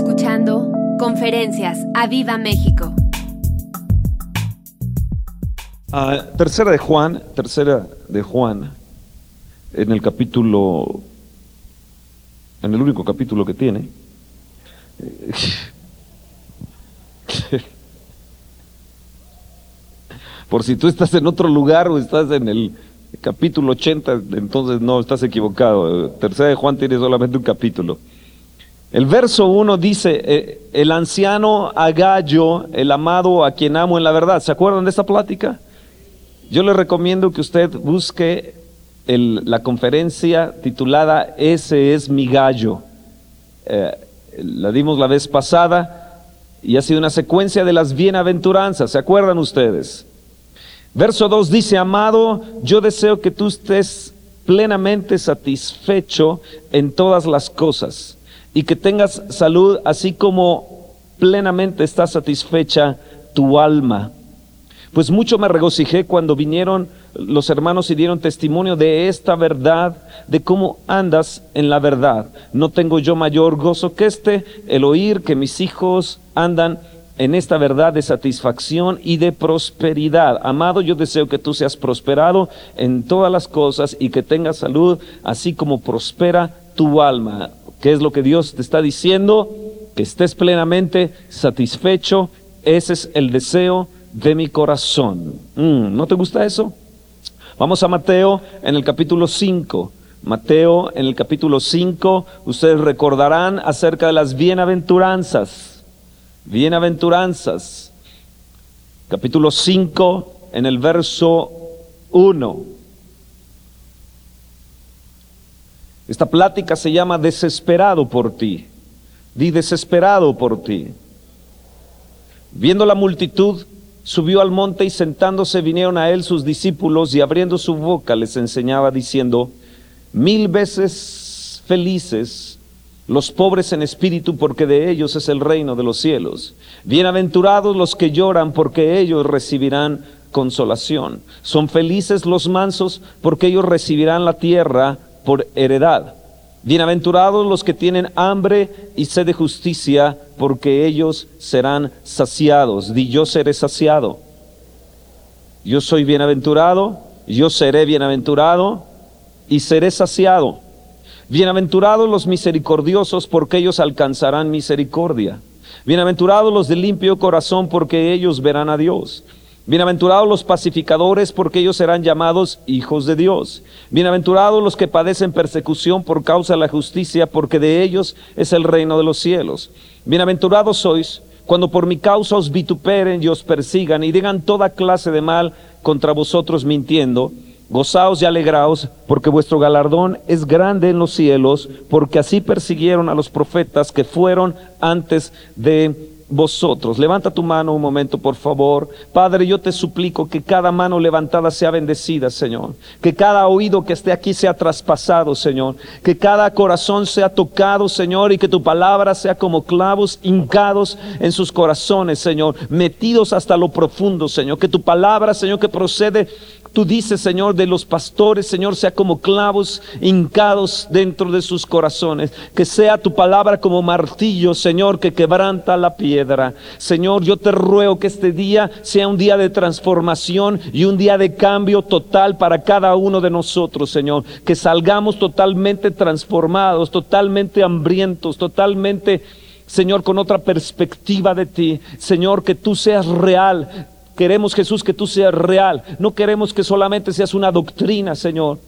escuchando Conferencias a Viva México. Ah, tercera de Juan, tercera de Juan, en el capítulo, en el único capítulo que tiene. Por si tú estás en otro lugar o estás en el capítulo 80, entonces no, estás equivocado. Tercera de Juan tiene solamente un capítulo. El verso 1 dice, eh, el anciano Agallo, el amado a quien amo en la verdad. ¿Se acuerdan de esta plática? Yo le recomiendo que usted busque la conferencia titulada Ese es mi gallo. Eh, la dimos la vez pasada y ha sido una secuencia de las bienaventuranzas. ¿Se acuerdan ustedes? Verso 2 dice, amado, yo deseo que tú estés plenamente satisfecho en todas las cosas y que tengas salud así como plenamente está satisfecha tu alma. Pues mucho me regocijé cuando vinieron los hermanos y dieron testimonio de esta verdad, de cómo andas en la verdad. No tengo yo mayor gozo que este, el oír que mis hijos andan en esta verdad de satisfacción y de prosperidad. Amado, yo deseo que tú seas prosperado en todas las cosas y que tengas salud, así como prospera tu alma. ¿Qué es lo que Dios te está diciendo? Que estés plenamente satisfecho. Ese es el deseo de mi corazón. Mm, ¿No te gusta eso? Vamos a Mateo en el capítulo 5. Mateo en el capítulo 5, ustedes recordarán acerca de las bienaventuranzas Bienaventuranzas, capítulo 5, en el verso 1. Esta plática se llama Desesperado por ti. Di desesperado por ti. Viendo la multitud, subió al monte y sentándose vinieron a él sus discípulos y abriendo su boca les enseñaba diciendo, mil veces felices los pobres en espíritu, porque de ellos es el reino de los cielos. Bienaventurados los que lloran, porque ellos recibirán consolación. Son felices los mansos, porque ellos recibirán la tierra por heredad. Bienaventurados los que tienen hambre y sed de justicia, porque ellos serán saciados. Di yo seré saciado. Yo soy bienaventurado, yo seré bienaventurado y seré saciado. Bienaventurados los misericordiosos, porque ellos alcanzarán misericordia. Bienaventurados los de limpio corazón, porque ellos verán a Dios. Bienaventurados los pacificadores, porque ellos serán llamados hijos de Dios. Bienaventurados los que padecen persecución por causa de la justicia, porque de ellos es el reino de los cielos. Bienaventurados sois cuando por mi causa os vituperen y os persigan y digan toda clase de mal contra vosotros mintiendo. Gozaos y alegraos, porque vuestro galardón es grande en los cielos, porque así persiguieron a los profetas que fueron antes de vosotros. Levanta tu mano un momento, por favor. Padre, yo te suplico que cada mano levantada sea bendecida, Señor. Que cada oído que esté aquí sea traspasado, Señor. Que cada corazón sea tocado, Señor, y que tu palabra sea como clavos hincados en sus corazones, Señor. Metidos hasta lo profundo, Señor. Que tu palabra, Señor, que procede Tú dices, Señor, de los pastores, Señor, sea como clavos hincados dentro de sus corazones. Que sea tu palabra como martillo, Señor, que quebranta la Señor, yo te ruego que este día sea un día de transformación y un día de cambio total para cada uno de nosotros, Señor. Que salgamos totalmente transformados, totalmente hambrientos, totalmente... Señor, con otra perspectiva de ti. Señor, que tú seas real, Queremos, Jesús, que tú seas real. No queremos que solamente seas una doctrina, Señor.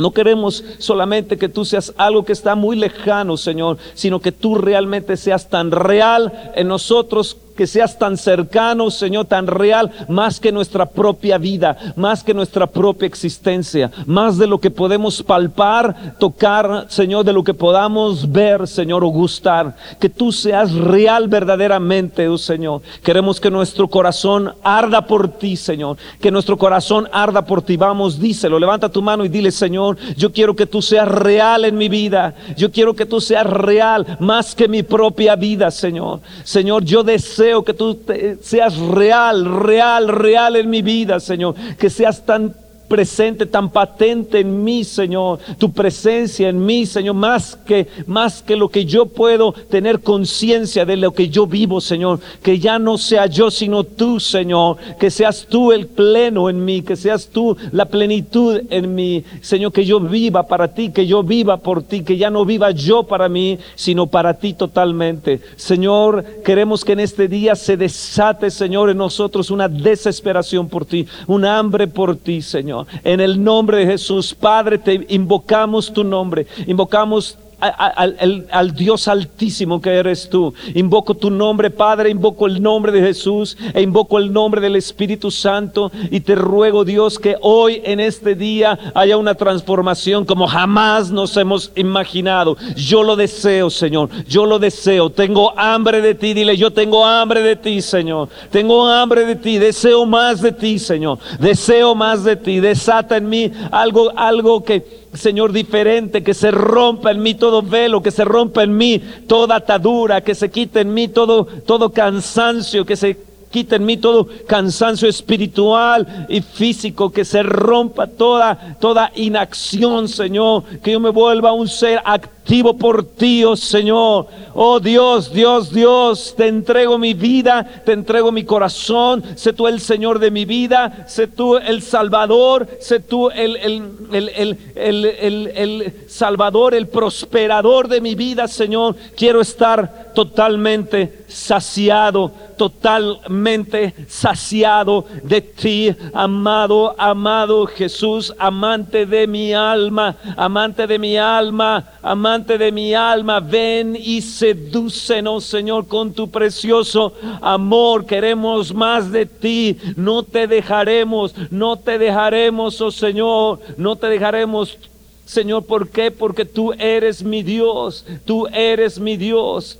No queremos solamente que tú seas algo que está muy lejano, Señor, sino que tú realmente seas tan real en nosotros que seas tan cercano, Señor, tan real, más que nuestra propia vida, más que nuestra propia existencia, más de lo que podemos palpar, tocar, Señor, de lo que podamos ver, Señor, o gustar. Que tú seas real verdaderamente, oh Señor. Queremos que nuestro corazón arda por ti, Señor. Que nuestro corazón arda por ti. Vamos, díselo, levanta tu mano y dile, Señor, yo quiero que tú seas real en mi vida. Yo quiero que tú seas real más que mi propia vida, Señor. Señor, yo deseo que tú seas real, real, real en mi vida, Señor. Que seas tan presente, tan patente en mí, Señor. Tu presencia en mí, Señor, más que, más que lo que yo puedo tener conciencia de lo que yo vivo, Señor. Que ya no sea yo, sino tú, Señor. Que seas tú el pleno en mí, que seas tú la plenitud en mí, Señor. Que yo viva para ti, que yo viva por ti, que ya no viva yo para mí, sino para ti totalmente. Señor, queremos que en este día se desate, Señor, en nosotros una desesperación por ti, un hambre por ti, Señor. En el nombre de Jesús, Padre, te invocamos tu nombre, invocamos al, Dios altísimo que eres tú. Invoco tu nombre, Padre, invoco el nombre de Jesús e invoco el nombre del Espíritu Santo y te ruego, Dios, que hoy en este día haya una transformación como jamás nos hemos imaginado. Yo lo deseo, Señor, yo lo deseo. Tengo hambre de ti, dile, yo tengo hambre de ti, Señor. Tengo hambre de ti, deseo más de ti, Señor. Deseo más de ti. Desata en mí algo, algo que Señor, diferente, que se rompa en mí todo velo, que se rompa en mí toda atadura, que se quite en mí todo, todo cansancio, que se quite en mí todo cansancio espiritual y físico, que se rompa toda, toda inacción, Señor, que yo me vuelva un ser activo por ti, oh Señor. Oh Dios, Dios, Dios, te entrego mi vida, te entrego mi corazón. Sé tú el Señor de mi vida, sé tú el Salvador, sé tú el, el, el Salvador, el prosperador de mi vida, Señor. Quiero estar totalmente saciado, totalmente saciado de ti, amado, amado Jesús, amante de mi alma, amante de mi alma, amante de mi alma, ven y sedúcenos, Señor, con tu precioso amor. Queremos más de ti. No te dejaremos, no te dejaremos, oh Señor, no te dejaremos. Señor, ¿por qué? Porque tú eres mi Dios, tú eres mi Dios,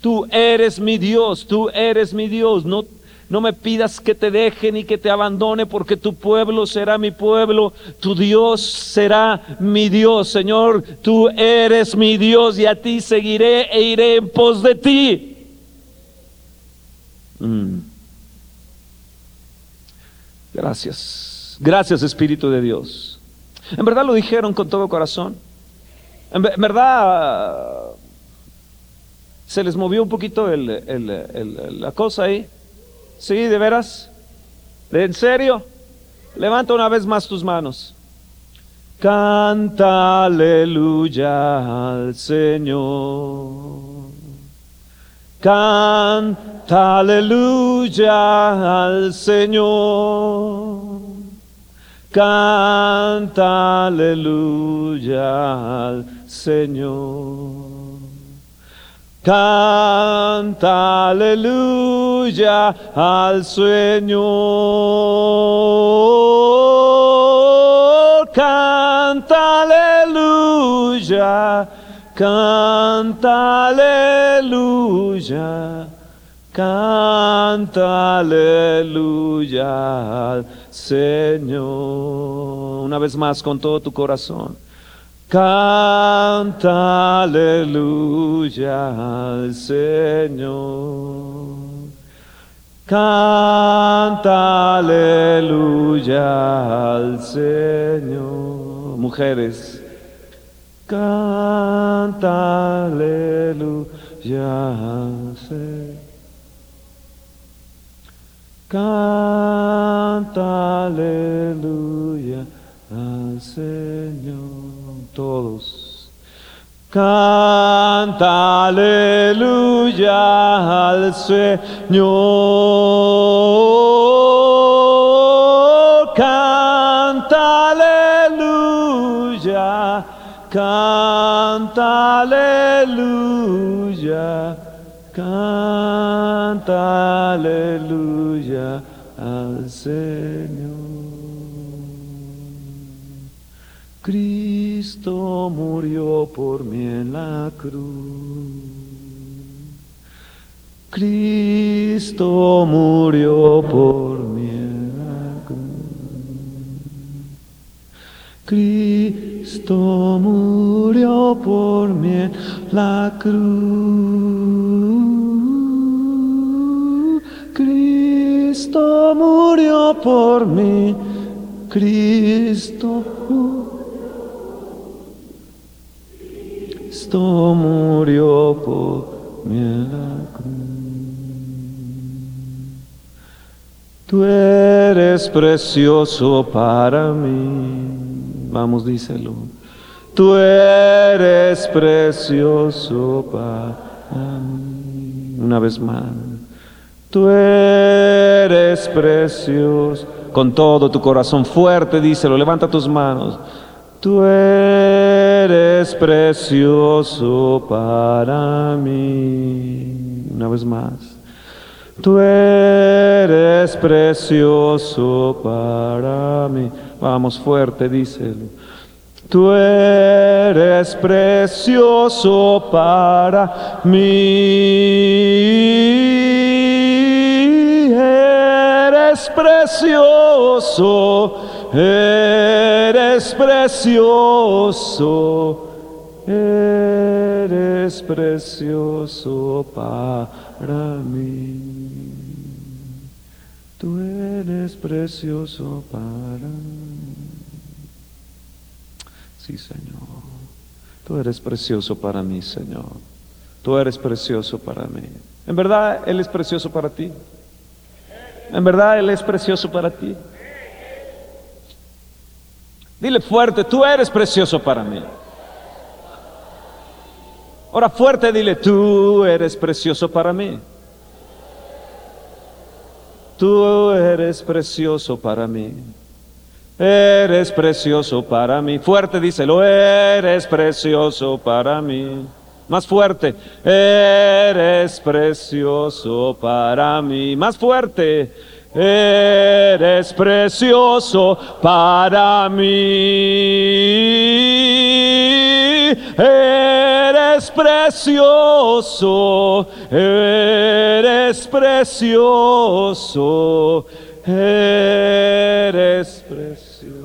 tú eres mi Dios, tú eres mi Dios. No no me pidas que te deje ni que te abandone, porque tu pueblo será mi pueblo, tu Dios será mi Dios. Señor, tú eres mi Dios y a ti seguiré e iré en pos de ti. Mm. Gracias. Gracias Espíritu de Dios. En verdad lo dijeron con todo corazón. En, verdad se les movió un poquito la cosa ahí. Sí, de veras. ¿En serio? Levanta una vez más tus manos. Canta aleluya al Señor. Canta aleluya al Señor. Canta aleluya al Señor. Canta aleluya al Señor. Canta aleluya. Canta aleluya. Canta aleluya al Señor. Una vez más con todo tu corazón. Canta aleluya al Señor. Canta aleluya al Señor. Mujeres, canta aleluya al Señor. Canta aleluya al Señor todos. Canta aleluya al Señor. Canta aleluya. Canta aleluya. Canta aleluya al Señor. Cristo murió por mí en la cruz. Cristo murió por mí en la cruz. Cristo murió por mí en la cruz. Cristo murió por mí Cristo. Cristo murió por mí en la Tú eres precioso para mí. Vamos, díselo. Tú eres precioso para mí. Una vez más. Tú eres precioso. Con todo tu corazón fuerte, díselo. Levanta tus manos. Tú eres precioso para mí. Una vez más. Tú eres precioso para mí. Vamos fuerte, díselo. Tú eres precioso para mí. Eres precioso. Eres precioso. Eres precioso para mí. Tú eres precioso para mí. Sí, Señor. Tú eres precioso para mí, Señor. Tú eres precioso para mí. En verdad, Él es precioso para ti. En verdad, Él es precioso para ti. Dile fuerte, tú eres precioso para mí. Ahora fuerte, dile, tú eres precioso para mí. Tú eres precioso para mí. Eres precioso para mí. Fuerte, díselo, eres precioso para mí. Más fuerte, eres precioso para mí. Más fuerte, eres precioso para mí. Eres precioso, eres precioso, eres precioso.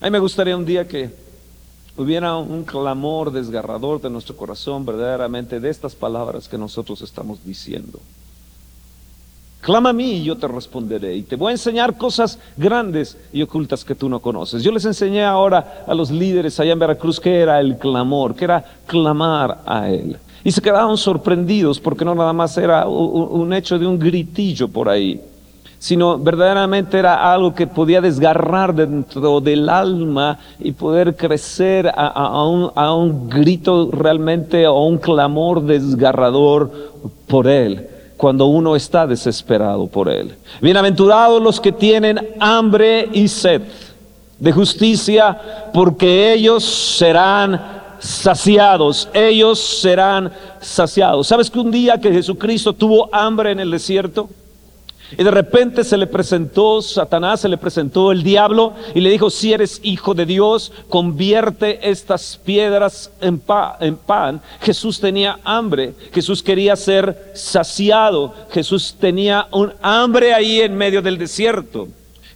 A mí me gustaría un día que hubiera un clamor desgarrador de nuestro corazón verdaderamente de estas palabras que nosotros estamos diciendo. Clama a mí y yo te responderé. Y te voy a enseñar cosas grandes y ocultas que tú no conoces. Yo les enseñé ahora a los líderes allá en Veracruz que era el clamor, que era clamar a Él. Y se quedaron sorprendidos porque no nada más era un hecho de un gritillo por ahí, sino verdaderamente era algo que podía desgarrar dentro del alma y poder crecer a, un, a un grito realmente o un clamor desgarrador por Él cuando uno está desesperado por Él. Bienaventurados los que tienen hambre y sed de justicia, porque ellos serán saciados, ellos serán saciados. ¿Sabes que un día que Jesucristo tuvo hambre en el desierto? Y de repente se le presentó Satanás, se le presentó el diablo y le dijo, si eres hijo de Dios, convierte estas piedras en, pan. Jesús tenía hambre, Jesús quería ser saciado, Jesús tenía un hambre ahí en medio del desierto.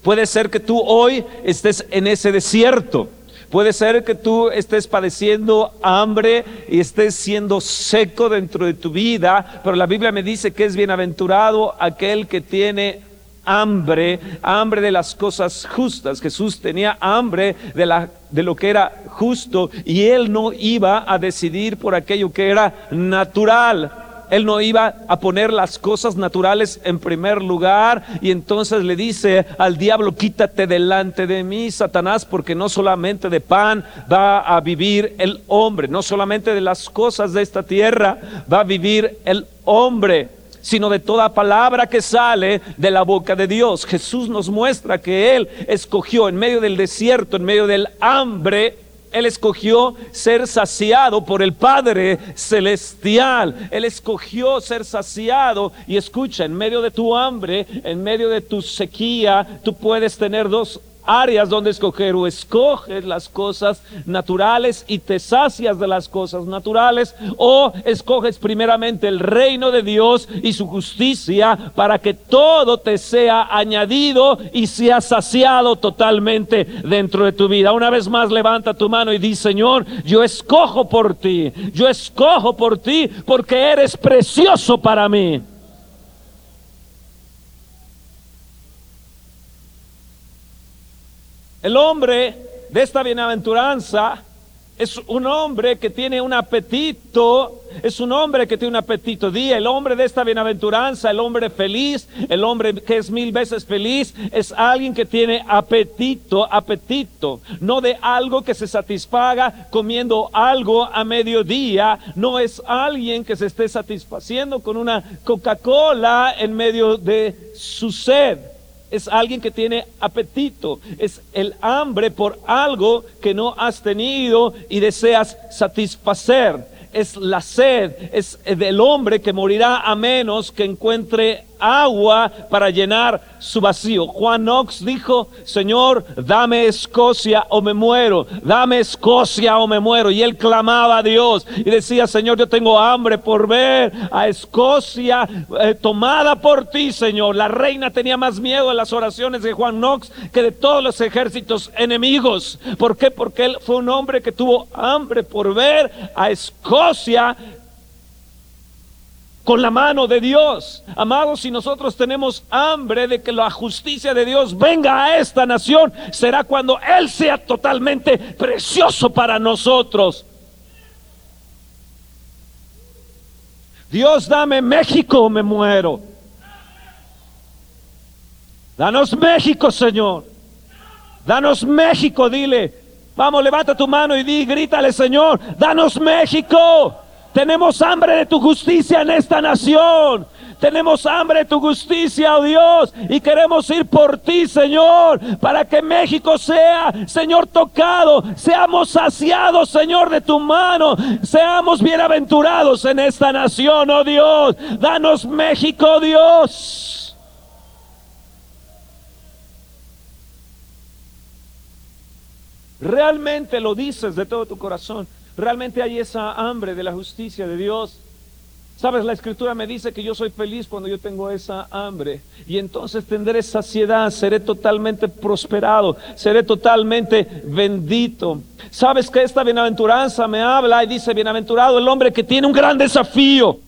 Puede ser que tú hoy estés en ese desierto. Puede ser que tú estés padeciendo hambre y estés siendo seco dentro de tu vida, pero la Biblia me dice que es bienaventurado aquel que tiene hambre, hambre de las cosas justas. Jesús tenía hambre de, la, de lo que era justo y él no iba a decidir por aquello que era natural. Él no iba a poner las cosas naturales en primer lugar y entonces le dice al diablo, quítate delante de mí, Satanás, porque no solamente de pan va a vivir el hombre, no solamente de las cosas de esta tierra va a vivir el hombre sino de toda palabra que sale de la boca de Dios. Jesús nos muestra que Él escogió en medio del desierto, en medio del hambre, él escogió ser saciado por el Padre Celestial. Él escogió ser saciado. Y escucha, en medio de tu hambre, en medio de tu sequía, tú puedes tener dos áreas donde escoger o escoges las cosas naturales y te sacias de las cosas naturales o escoges primeramente el reino de Dios y su justicia para que todo te sea añadido y sea saciado totalmente dentro de tu vida. Una vez más levanta tu mano y di, Señor, yo escojo por ti, yo escojo por ti porque eres precioso para mí. El hombre de esta bienaventuranza es un hombre que tiene un apetito, es un hombre que tiene un apetito. Di, el hombre de esta bienaventuranza, el hombre feliz, el hombre que es mil veces feliz, es alguien que tiene apetito, apetito, no de algo que se satisfaga comiendo algo a mediodía, no es alguien que se esté satisfaciendo con una Coca-Cola en medio de su sed es alguien que tiene apetito, es el hambre por algo que no has tenido y deseas satisfacer. Es la sed, es del hombre que morirá a menos que encuentre agua para llenar su vacío. Juan Knox dijo, Señor, dame Escocia o me muero, dame Escocia o me muero. Y él clamaba a Dios y decía, Señor, yo tengo hambre por ver a Escocia eh, tomada por ti, Señor. La reina tenía más miedo de las oraciones de Juan Knox que de todos los ejércitos enemigos. ¿Por qué? Porque él fue un hombre que tuvo hambre por ver a Escocia con la mano de Dios. Amados, si nosotros tenemos hambre de que la justicia de Dios venga a esta nación, será cuando Él sea totalmente precioso para nosotros. Dios, dame México o me muero. Danos México, Señor. Danos México, dile. Vamos, levanta tu mano y di, grítale, Señor, danos México. Tenemos hambre de tu justicia en esta nación. Tenemos hambre de tu justicia, oh Dios, y queremos ir por ti, Señor, para que México sea, Señor, tocado. Seamos saciados, Señor, de tu mano. Seamos bienaventurados en esta nación, oh Dios. Danos México, Dios. Realmente lo dices de todo tu corazón. Realmente hay esa hambre de la justicia de Dios. Sabes, la escritura me dice que yo soy feliz cuando yo tengo esa hambre y entonces tendré saciedad, seré totalmente prosperado, seré totalmente bendito. Sabes que esta bienaventuranza me habla y dice, bienaventurado el hombre que tiene un gran desafío.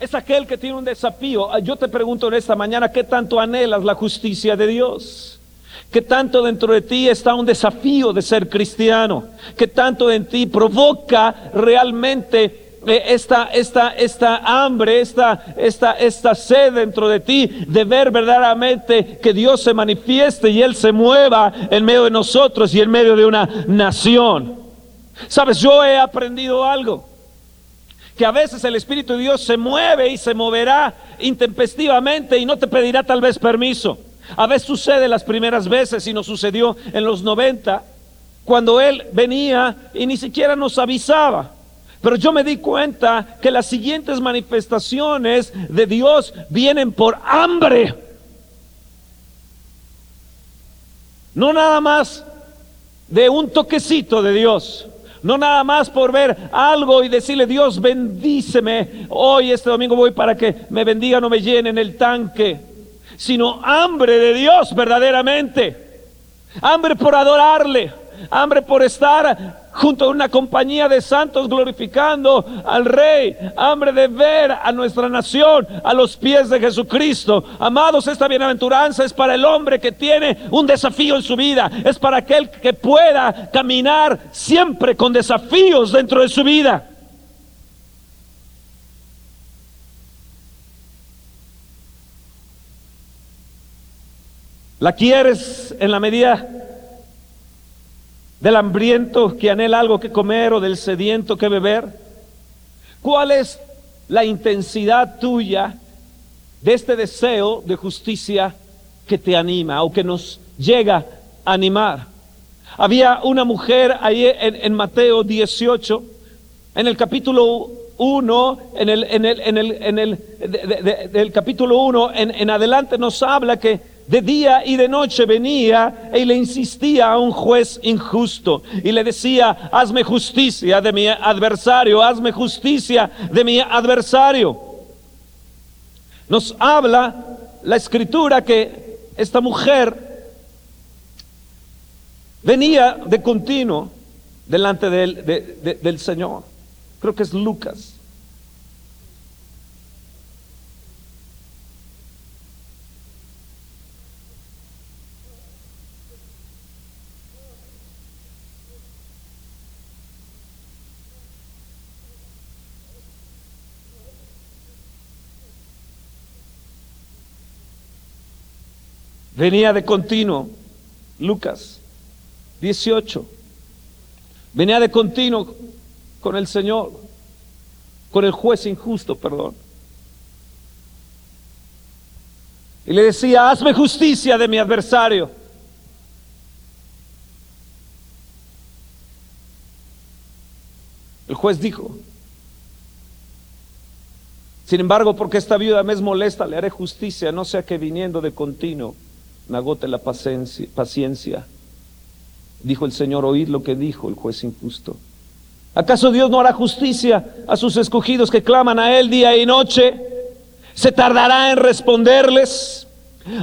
Es aquel que tiene un desafío. Yo te pregunto en esta mañana, ¿qué tanto anhelas la justicia de Dios? Que tanto dentro de ti está un desafío de ser cristiano, que tanto en ti provoca realmente eh, esta, esta, esta hambre, esta, esta, esta sed dentro de ti de ver verdaderamente que Dios se manifieste y Él se mueva en medio de nosotros y en medio de una nación. Sabes, yo he aprendido algo que a veces el Espíritu de Dios se mueve y se moverá intempestivamente y no te pedirá tal vez permiso. A veces sucede las primeras veces y nos sucedió en los 90, cuando Él venía y ni siquiera nos avisaba. Pero yo me di cuenta que las siguientes manifestaciones de Dios vienen por hambre. No nada más de un toquecito de Dios. No nada más por ver algo y decirle, Dios, bendíceme. Hoy, este domingo voy para que me bendiga, no me llenen el tanque sino hambre de Dios verdaderamente. Hambre por adorarle, hambre por estar junto a una compañía de santos glorificando al Rey, hambre de ver a nuestra nación a los pies de Jesucristo. Amados, esta bienaventuranza es para el hombre que tiene un desafío en su vida, es para aquel que pueda caminar siempre con desafíos dentro de su vida. La quieres en la medida del hambriento que anhela algo que comer o del sediento que beber. ¿Cuál es la intensidad tuya de este deseo de justicia que te anima o que nos llega a animar? Había una mujer ahí en, Mateo 18, en el capítulo 1, en el, en el, en el, en el del capítulo 1 en, en adelante nos habla que de día y de noche venía y le insistía a un juez injusto y le decía, hazme justicia de mi adversario, hazme justicia de mi adversario. Nos habla la escritura que esta mujer venía de continuo delante del, del Señor. Creo que es Lucas. Venía de continuo, Lucas 18. Venía de continuo con el Señor, con el juez injusto, perdón. Y le decía, hazme justicia de mi adversario. El juez dijo, sin embargo, porque esta viuda me es molesta, le haré justicia, no sea que viniendo de continuo agote la paciencia. Dijo el Señor, oíd lo que dijo el juez injusto. ¿Acaso Dios no hará justicia a sus escogidos que claman a Él día y noche? ¿Se tardará en responderles?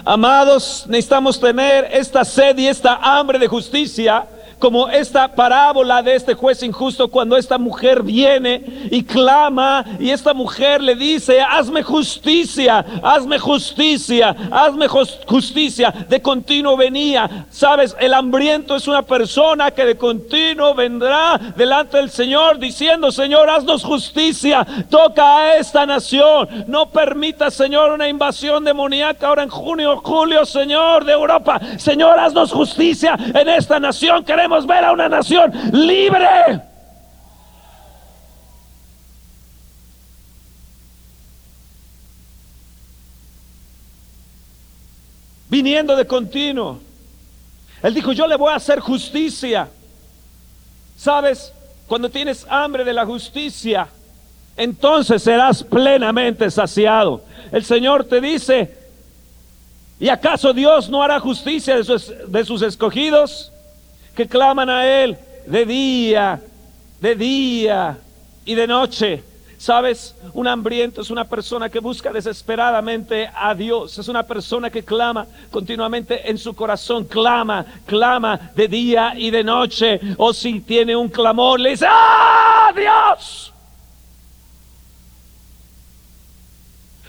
Amados, necesitamos tener esta sed y esta hambre de justicia como esta parábola de este juez injusto cuando esta mujer viene y clama y esta mujer le dice, hazme justicia, hazme justicia, hazme justicia. De continuo venía, sabes, el hambriento es una persona que de continuo vendrá delante del Señor diciendo, Señor, haznos justicia, toca a esta nación, no permita, Señor, una invasión demoníaca ahora en junio, julio, Señor, de Europa. Señor, haznos justicia en esta nación. Queremos ver a una nación libre. Viniendo de continuo. Él dijo, yo le voy a hacer justicia. ¿Sabes? Cuando tienes hambre de la justicia, entonces serás plenamente saciado. El Señor te dice, ¿y acaso Dios no hará justicia de sus, de sus escogidos? Que claman a Él de día, de día y de noche. Sabes, un hambriento es una persona que busca desesperadamente a Dios. Es una persona que clama continuamente en su corazón. Clama, clama de día y de noche. O si tiene un clamor, le dice, ¡ah, Dios!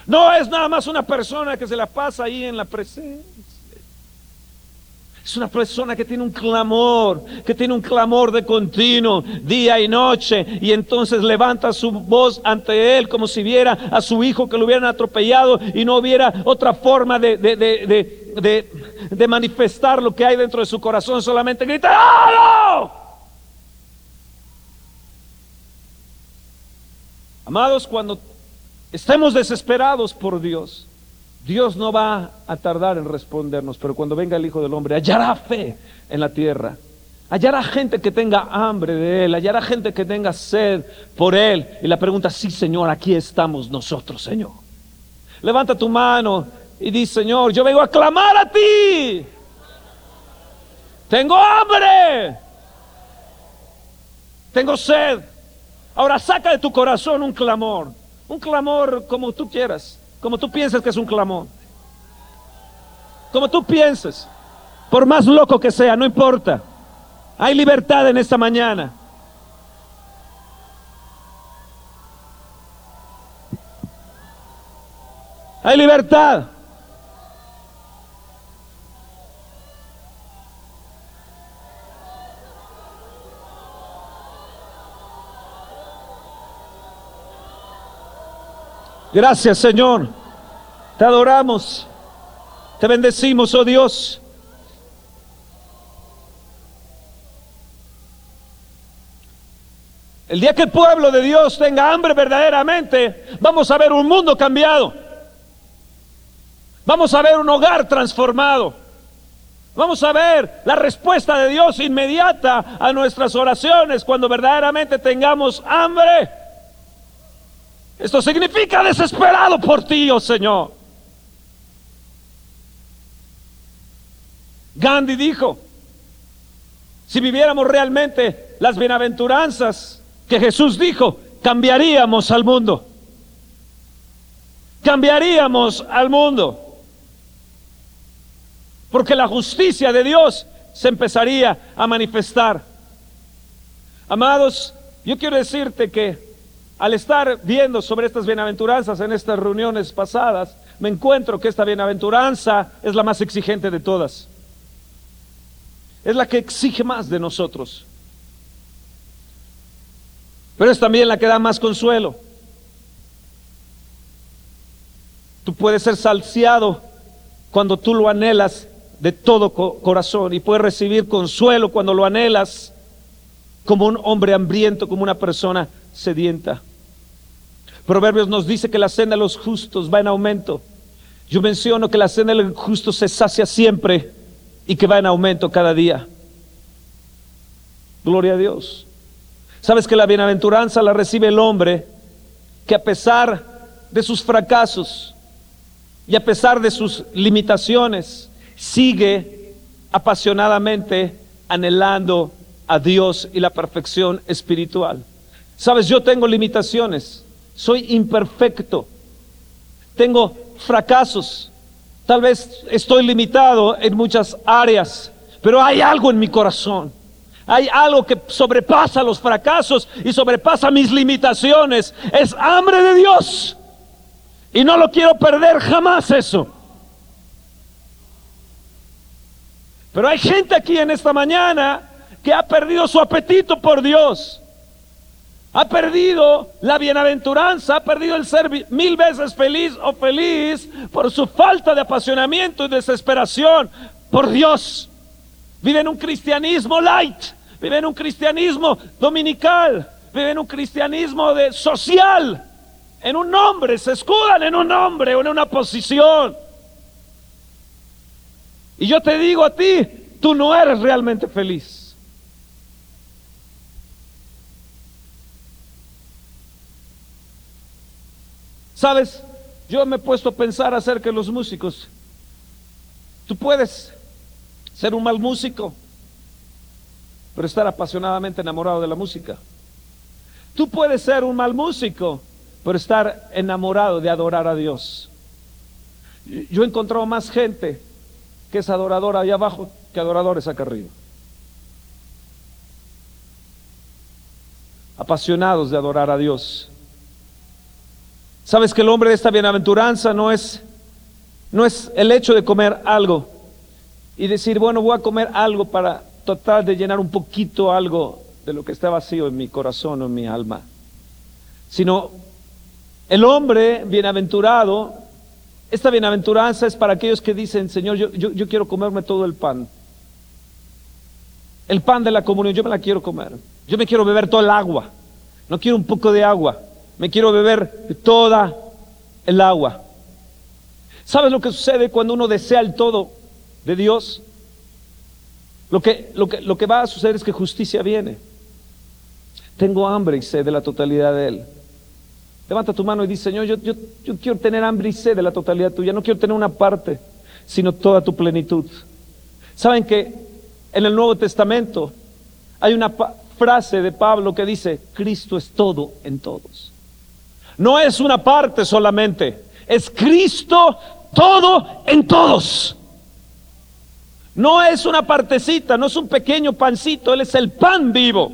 No es nada más una persona que se la pasa ahí en la presencia. Es una persona que tiene un clamor, que tiene un clamor de continuo, día y noche, y entonces levanta su voz ante Él como si viera a su hijo que lo hubieran atropellado y no hubiera otra forma de, de, manifestar lo que hay dentro de su corazón, solamente grita, ¡Oh! Amados, cuando estemos desesperados por Dios, Dios no va a tardar en respondernos, pero cuando venga el Hijo del Hombre, hallará fe en la tierra. Hallará gente que tenga hambre de Él, hallará gente que tenga sed por Él. Y la pregunta, sí Señor, aquí estamos nosotros, Señor. Levanta tu mano y di, Señor, yo vengo a clamar a ti. Tengo hambre. Tengo sed. Ahora saca de tu corazón un clamor, un clamor como tú quieras como tú piensas que es un clamor. Como tú pienses. Por más loco que sea, no importa. Hay libertad en esta mañana. Hay libertad. Gracias Señor. Te adoramos. Te bendecimos, oh Dios. El día que el pueblo de Dios tenga hambre verdaderamente, vamos a ver un mundo cambiado. Vamos a ver un hogar transformado. Vamos a ver la respuesta de Dios inmediata a nuestras oraciones cuando verdaderamente tengamos hambre. Esto significa desesperado por ti, oh Señor. Gandhi dijo, si viviéramos realmente las bienaventuranzas que Jesús dijo, cambiaríamos al mundo. Cambiaríamos al mundo. Porque la justicia de Dios se empezaría a manifestar. Amados, yo quiero decirte que al estar viendo sobre estas bienaventuranzas en estas reuniones pasadas, me encuentro que esta bienaventuranza es la más exigente de todas. Es la que exige más de nosotros. Pero es también la que da más consuelo. Tú puedes ser salciado cuando tú lo anhelas de todo corazón y puedes recibir consuelo cuando lo anhelas como un hombre hambriento, como una persona sedienta. Proverbios nos dice que la senda de los justos va en aumento. Yo menciono que la senda de los justos se sacia siempre y que va en aumento cada día. Gloria a Dios. Sabes que la bienaventuranza la recibe el hombre que a pesar de sus fracasos y a pesar de sus limitaciones, sigue apasionadamente anhelando a Dios y la perfección espiritual. Sabes, yo tengo limitaciones, soy imperfecto, tengo fracasos, tal vez estoy limitado en muchas áreas, pero hay algo en mi corazón. Hay algo que sobrepasa los fracasos y sobrepasa mis limitaciones. Es hambre de Dios. Y no lo quiero perder jamás eso. Pero hay gente aquí en esta mañana que ha perdido su apetito por Dios. Ha perdido la bienaventuranza, ha perdido el ser mil veces feliz o feliz por su falta de apasionamiento y desesperación por Dios. Vive en un cristianismo light, vive en un cristianismo dominical, vive en un cristianismo de social, en un nombre, se escudan en un nombre o en una posición. Y yo te digo a ti, tú no eres realmente feliz. Sabes, yo me he puesto a pensar acerca de los músicos. Tú puedes ser un mal músico, pero estar apasionadamente enamorado de la música. Tú puedes ser un mal músico, pero estar enamorado de adorar a Dios. Yo he encontrado más gente que es adoradora allá abajo que adoradores acá arriba. Apasionados de adorar a Dios. Sabes que el hombre de esta bienaventuranza no es, no es el hecho de comer algo y decir, bueno, voy a comer algo para tratar de llenar un poquito algo de lo que está vacío en mi corazón o en mi alma, sino el hombre bienaventurado, esta bienaventuranza es para aquellos que dicen, Señor, yo, yo, yo quiero comerme todo el pan. El pan de la comunión, yo me la quiero comer. Yo me quiero beber todo el agua. No quiero un poco de agua me quiero beber toda el agua. ¿Sabes lo que sucede cuando uno desea el todo de Dios? Lo que, lo que, lo que va a suceder es que justicia viene. Tengo hambre y sed de la totalidad de Él. Levanta tu mano y dice, Señor, yo, yo, yo quiero tener hambre y sed de la totalidad tuya. No quiero tener una parte, sino toda tu plenitud. ¿Saben que en el Nuevo Testamento hay una frase de Pablo que dice, Cristo es todo en todos? No es una parte solamente, es Cristo todo en todos. No es una partecita, no es un pequeño pancito, Él es el pan vivo.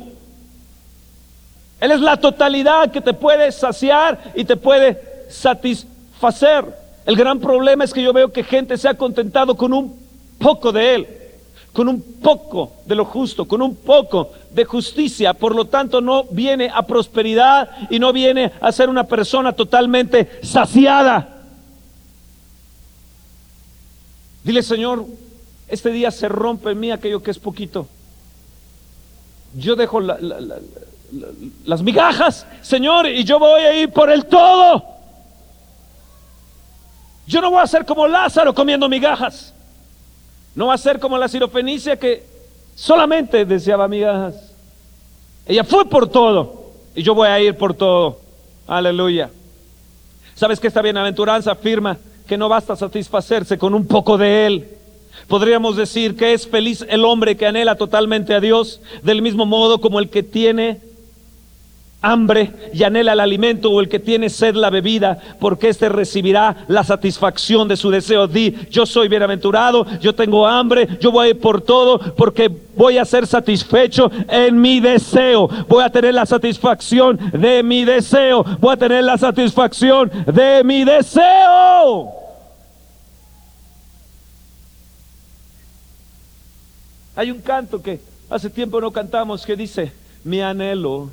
Él es la totalidad que te puede saciar y te puede satisfacer. El gran problema es que yo veo que gente se ha contentado con un poco de Él con un poco de lo justo, con un poco de justicia, por lo tanto no viene a prosperidad y no viene a ser una persona totalmente saciada. Dile, Señor, este día se rompe en mí aquello que es poquito. Yo dejo las migajas, Señor, y yo voy a ir por el todo. Yo no voy a ser como Lázaro comiendo migajas. No va a ser como la sirofenicia que solamente deseaba migajas. Ella fue por todo y yo voy a ir por todo. Aleluya. ¿Sabes que esta bienaventuranza afirma que no basta satisfacerse con un poco de Él? Podríamos decir que es feliz el hombre que anhela totalmente a Dios, del mismo modo como el que tiene hambre y anhela el alimento o el que tiene sed la bebida, porque éste recibirá la satisfacción de su deseo. Di, yo soy bienaventurado, yo tengo hambre, yo voy por todo porque voy a ser satisfecho en mi deseo. Voy a tener la satisfacción de mi deseo. Voy a tener la satisfacción de mi deseo. Hay un canto que hace tiempo no cantamos que dice, mi anhelo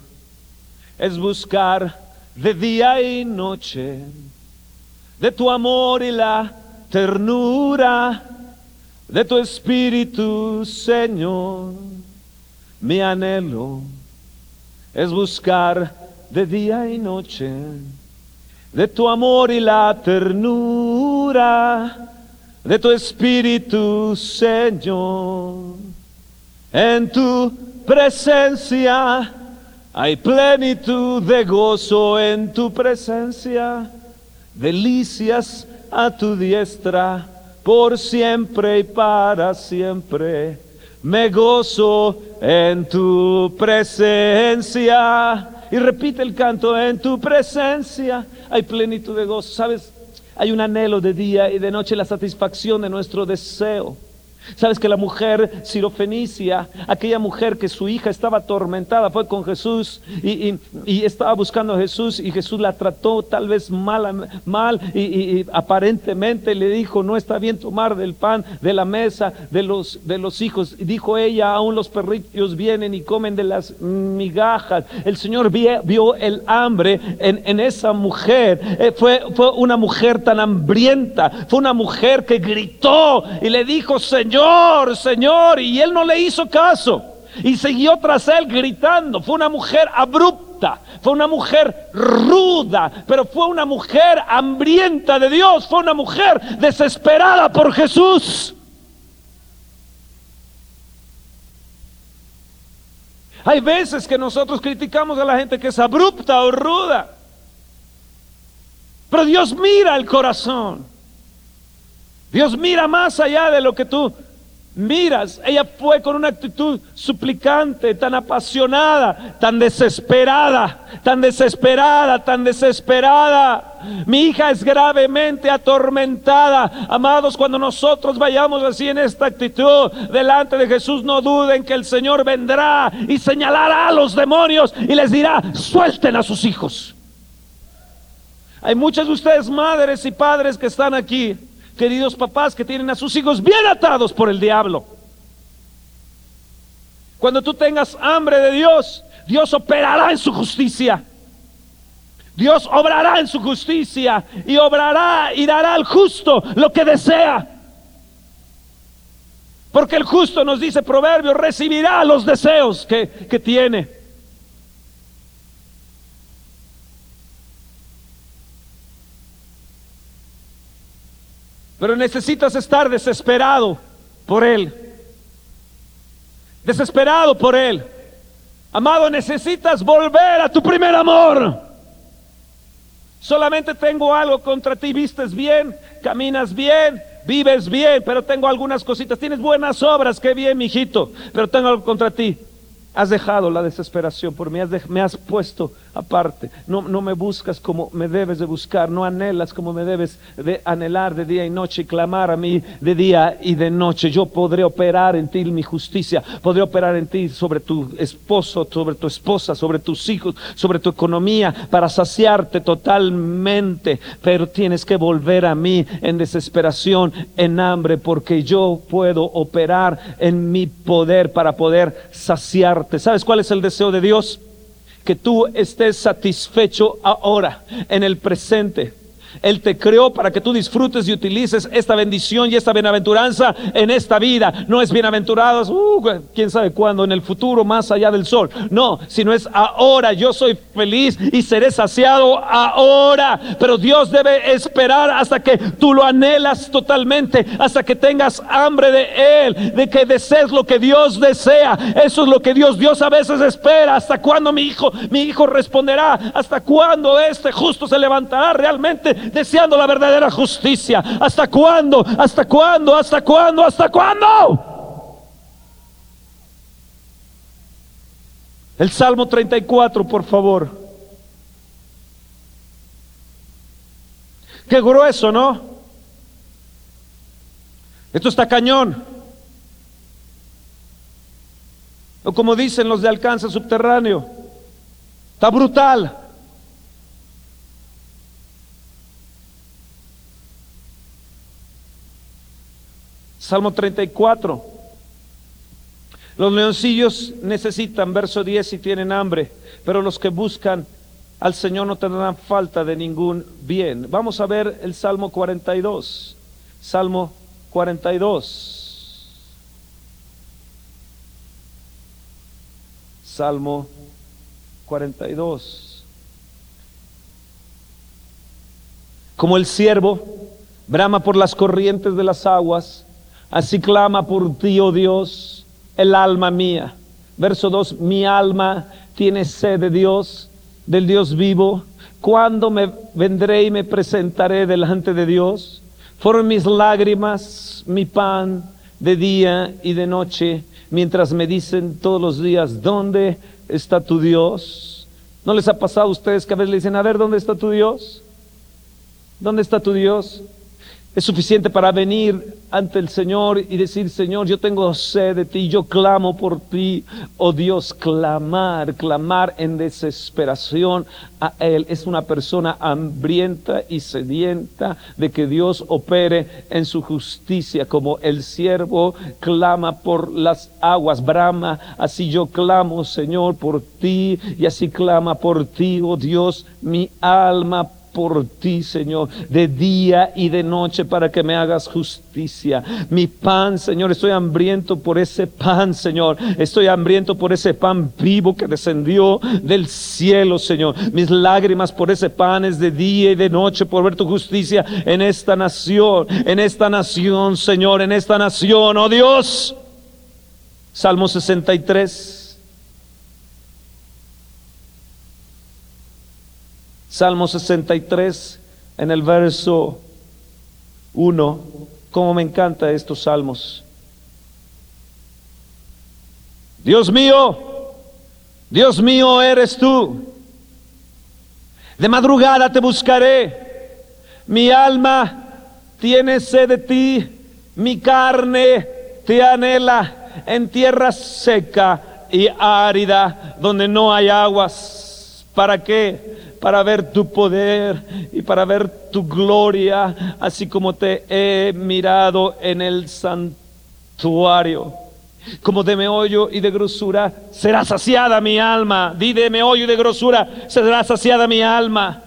es buscar de día y noche de tu amor y la ternura, de tu espíritu, Señor. Mi anhelo es buscar de día y noche de tu amor y la ternura de tu espíritu, Señor. En tu presencia hay plenitud de gozo en tu presencia, delicias a tu diestra por siempre y para siempre. Me gozo en tu presencia. Y repite el canto, en tu presencia hay plenitud de gozo. ¿Sabes? Hay un anhelo de día y de noche, la satisfacción de nuestro deseo. Sabes que la mujer sirofenicia, aquella mujer que su hija estaba atormentada, fue con Jesús y, estaba buscando a Jesús y Jesús la trató tal vez mal, y, aparentemente le dijo, no está bien tomar del pan de la mesa de los, de los hijos. Y dijo ella, aún los perrillos vienen y comen de las migajas. El Señor vio, el hambre en, esa mujer. Eh, fue, fue una mujer tan hambrienta, fue una mujer que gritó y le dijo, Señor, Señor, Señor, y él no le hizo caso. Y siguió tras él gritando. Fue una mujer abrupta, fue una mujer ruda, pero fue una mujer hambrienta de Dios, fue una mujer desesperada por Jesús. Hay veces que nosotros criticamos a la gente que es abrupta o ruda. Pero Dios mira el corazón. Dios mira más allá de lo que tú miras. Ella fue con una actitud suplicante, tan apasionada, tan desesperada, tan desesperada, tan desesperada. Mi hija es gravemente atormentada. Amados, cuando nosotros vayamos así en esta actitud delante de Jesús, no duden que el Señor vendrá y señalará a los demonios y les dirá, suelten a sus hijos. Hay muchas de ustedes, madres y padres, que están aquí queridos papás que tienen a sus hijos bien atados por el diablo. Cuando tú tengas hambre de Dios, Dios operará en su justicia. Dios obrará en su justicia y obrará y dará al justo lo que desea. Porque el justo nos dice Proverbio, recibirá los deseos que, que tiene. Pero necesitas estar desesperado por Él. Desesperado por Él. Amado, necesitas volver a tu primer amor. Solamente tengo algo contra ti. Vistes bien, caminas bien, vives bien, pero tengo algunas cositas. Tienes buenas obras, qué bien, mijito. Pero tengo algo contra ti. Has dejado la desesperación por mí, me has puesto aparte. No, no me buscas como me debes de buscar, no anhelas como me debes de anhelar de día y noche y clamar a mí de día y de noche. Yo podré operar en ti mi justicia, podré operar en ti sobre tu esposo, sobre tu esposa, sobre tus hijos, sobre tu economía, para saciarte totalmente. Pero tienes que volver a mí en desesperación, en hambre, porque yo puedo operar en mi poder para poder saciar ¿Sabes cuál es el deseo de Dios? Que tú estés satisfecho ahora, en el presente. Él te creó para que tú disfrutes y utilices esta bendición y esta bienaventuranza en esta vida. No es bienaventurados, uh, quién sabe cuándo, en el futuro, más allá del sol. No, sino es ahora. Yo soy feliz y seré saciado ahora. Pero Dios debe esperar hasta que tú lo anhelas totalmente, hasta que tengas hambre de Él, de que desees lo que Dios desea. Eso es lo que Dios, Dios a veces espera. ¿Hasta cuándo mi hijo, mi hijo responderá? ¿Hasta cuándo este justo se levantará realmente? Deseando la verdadera justicia. ¿Hasta cuándo? ¿Hasta cuándo? ¿Hasta cuándo? ¿Hasta cuándo? El Salmo 34, por favor. Qué grueso, ¿no? Esto está cañón. O como dicen los de alcance subterráneo, está brutal. Salmo 34. Los leoncillos necesitan, verso 10, si tienen hambre, pero los que buscan al Señor no tendrán falta de ningún bien. Vamos a ver el Salmo 42. Salmo 42. Salmo 42. Como el siervo brama por las corrientes de las aguas, así clama por ti, oh Dios, el alma mía. Verso 2, mi alma tiene sed de Dios, del Dios vivo. ¿Cuándo me vendré y me presentaré delante de Dios? Fueron mis lágrimas, mi pan de día y de noche, mientras me dicen todos los días, ¿dónde está tu Dios? ¿No les ha pasado a ustedes que a veces le dicen, a ver, ¿dónde está tu Dios? ¿Dónde está tu Dios? Es suficiente para venir ante el Señor y decir, Señor, yo tengo sed de ti, yo clamo por ti. Oh Dios, clamar, clamar en desesperación a Él. Es una persona hambrienta y sedienta de que Dios opere en su justicia, como el siervo clama por las aguas, brama, así yo clamo, Señor, por ti, y así clama por ti, oh Dios, mi alma por ti, Señor, de día y de noche para que me hagas justicia. Mi pan, Señor, estoy hambriento por ese pan, Señor. Estoy hambriento por ese pan vivo que descendió del cielo, Señor. Mis lágrimas por ese pan es de día y de noche por ver tu justicia en esta nación, en esta nación, Señor, en esta nación, oh Dios. Salmo 63. Salmo 63, en el verso 1, como me encanta estos salmos. Dios mío, Dios mío eres tú. De madrugada te buscaré. Mi alma tiene sed de ti. Mi carne te anhela en tierra seca y árida donde no hay aguas. ¿Para qué? Para ver tu poder y para ver tu gloria, así como te he mirado en el santuario. Como de meollo y de grosura será saciada mi alma. Di de meollo y de grosura será saciada mi alma.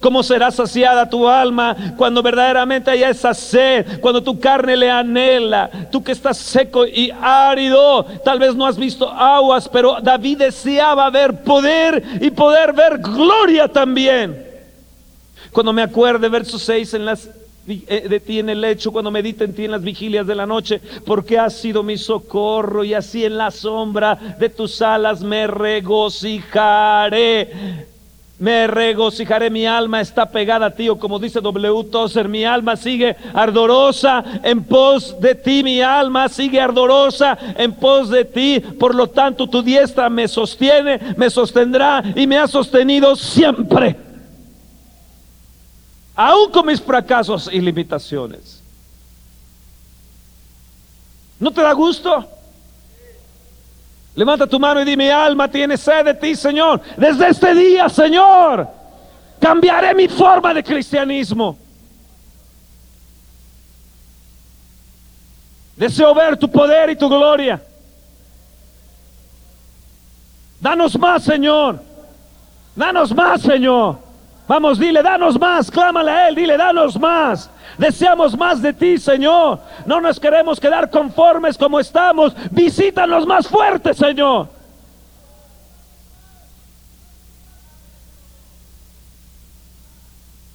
¿Cómo será saciada tu alma cuando verdaderamente haya esa sed? Cuando tu carne le anhela. Tú que estás seco y árido. Tal vez no has visto aguas, pero David deseaba ver poder y poder ver gloria también. Cuando me acuerde, verso 6 en las eh, de ti en el lecho, cuando medite en ti en las vigilias de la noche, porque has sido mi socorro y así en la sombra de tus alas me regocijaré. Me regocijaré, mi alma está pegada a ti, o como dice W. Tozer, mi alma sigue ardorosa en pos de ti, mi alma sigue ardorosa en pos de ti. Por lo tanto, tu diestra me sostiene, me sostendrá y me ha sostenido siempre. Aún con mis fracasos y limitaciones. ¿No te da gusto? Levanta tu mano y di, mi alma tiene sed de ti, Señor. Desde este día, Señor, cambiaré mi forma de cristianismo. Deseo ver tu poder y tu gloria. Danos más, Señor. Danos más, Señor. Vamos, dile, danos más, clámale a Él, dile, danos más. Deseamos más de ti, Señor. No nos queremos quedar conformes como estamos. Visítanos más fuertes, Señor.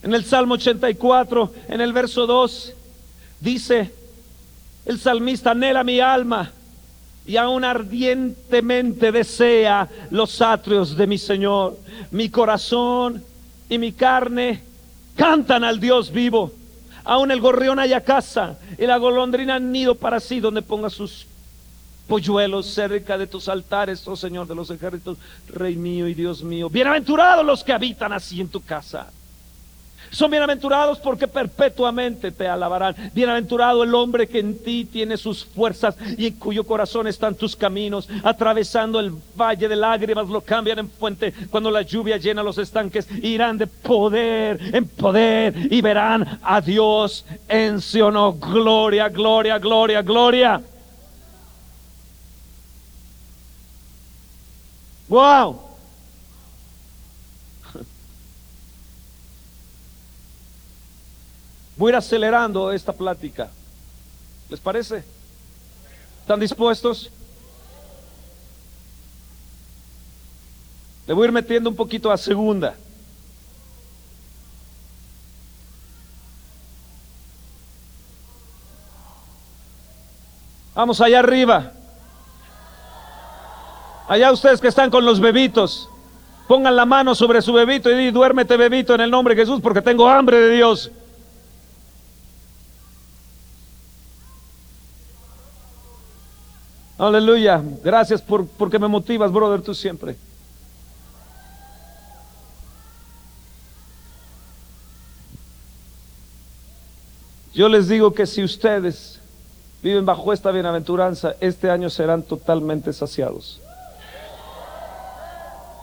En el Salmo 84, en el verso 2, dice el salmista, anhela mi alma y aún ardientemente desea los atrios de mi Señor. Mi corazón y mi carne cantan al Dios vivo. Aún el gorrión haya casa y la golondrina nido para sí donde ponga sus polluelos cerca de tus altares, oh Señor de los ejércitos, Rey mío y Dios mío. Bienaventurados los que habitan así en tu casa. Son bienaventurados porque perpetuamente te alabarán. Bienaventurado el hombre que en ti tiene sus fuerzas y en cuyo corazón están tus caminos. Atravesando el valle de lágrimas lo cambian en fuente. Cuando la lluvia llena los estanques, irán de poder en poder y verán a Dios en Sionó. Gloria, gloria, gloria, gloria. Wow. Voy a ir acelerando esta plática. ¿Les parece? ¿Están dispuestos? Le voy a ir metiendo un poquito a segunda. Vamos allá arriba. Allá ustedes que están con los bebitos, pongan la mano sobre su bebito y di, duérmete bebito en el nombre de Jesús porque tengo hambre de Dios. Aleluya. Gracias por porque me motivas, brother, tú siempre. Yo les digo que si ustedes viven bajo esta bienaventuranza, este año serán totalmente saciados.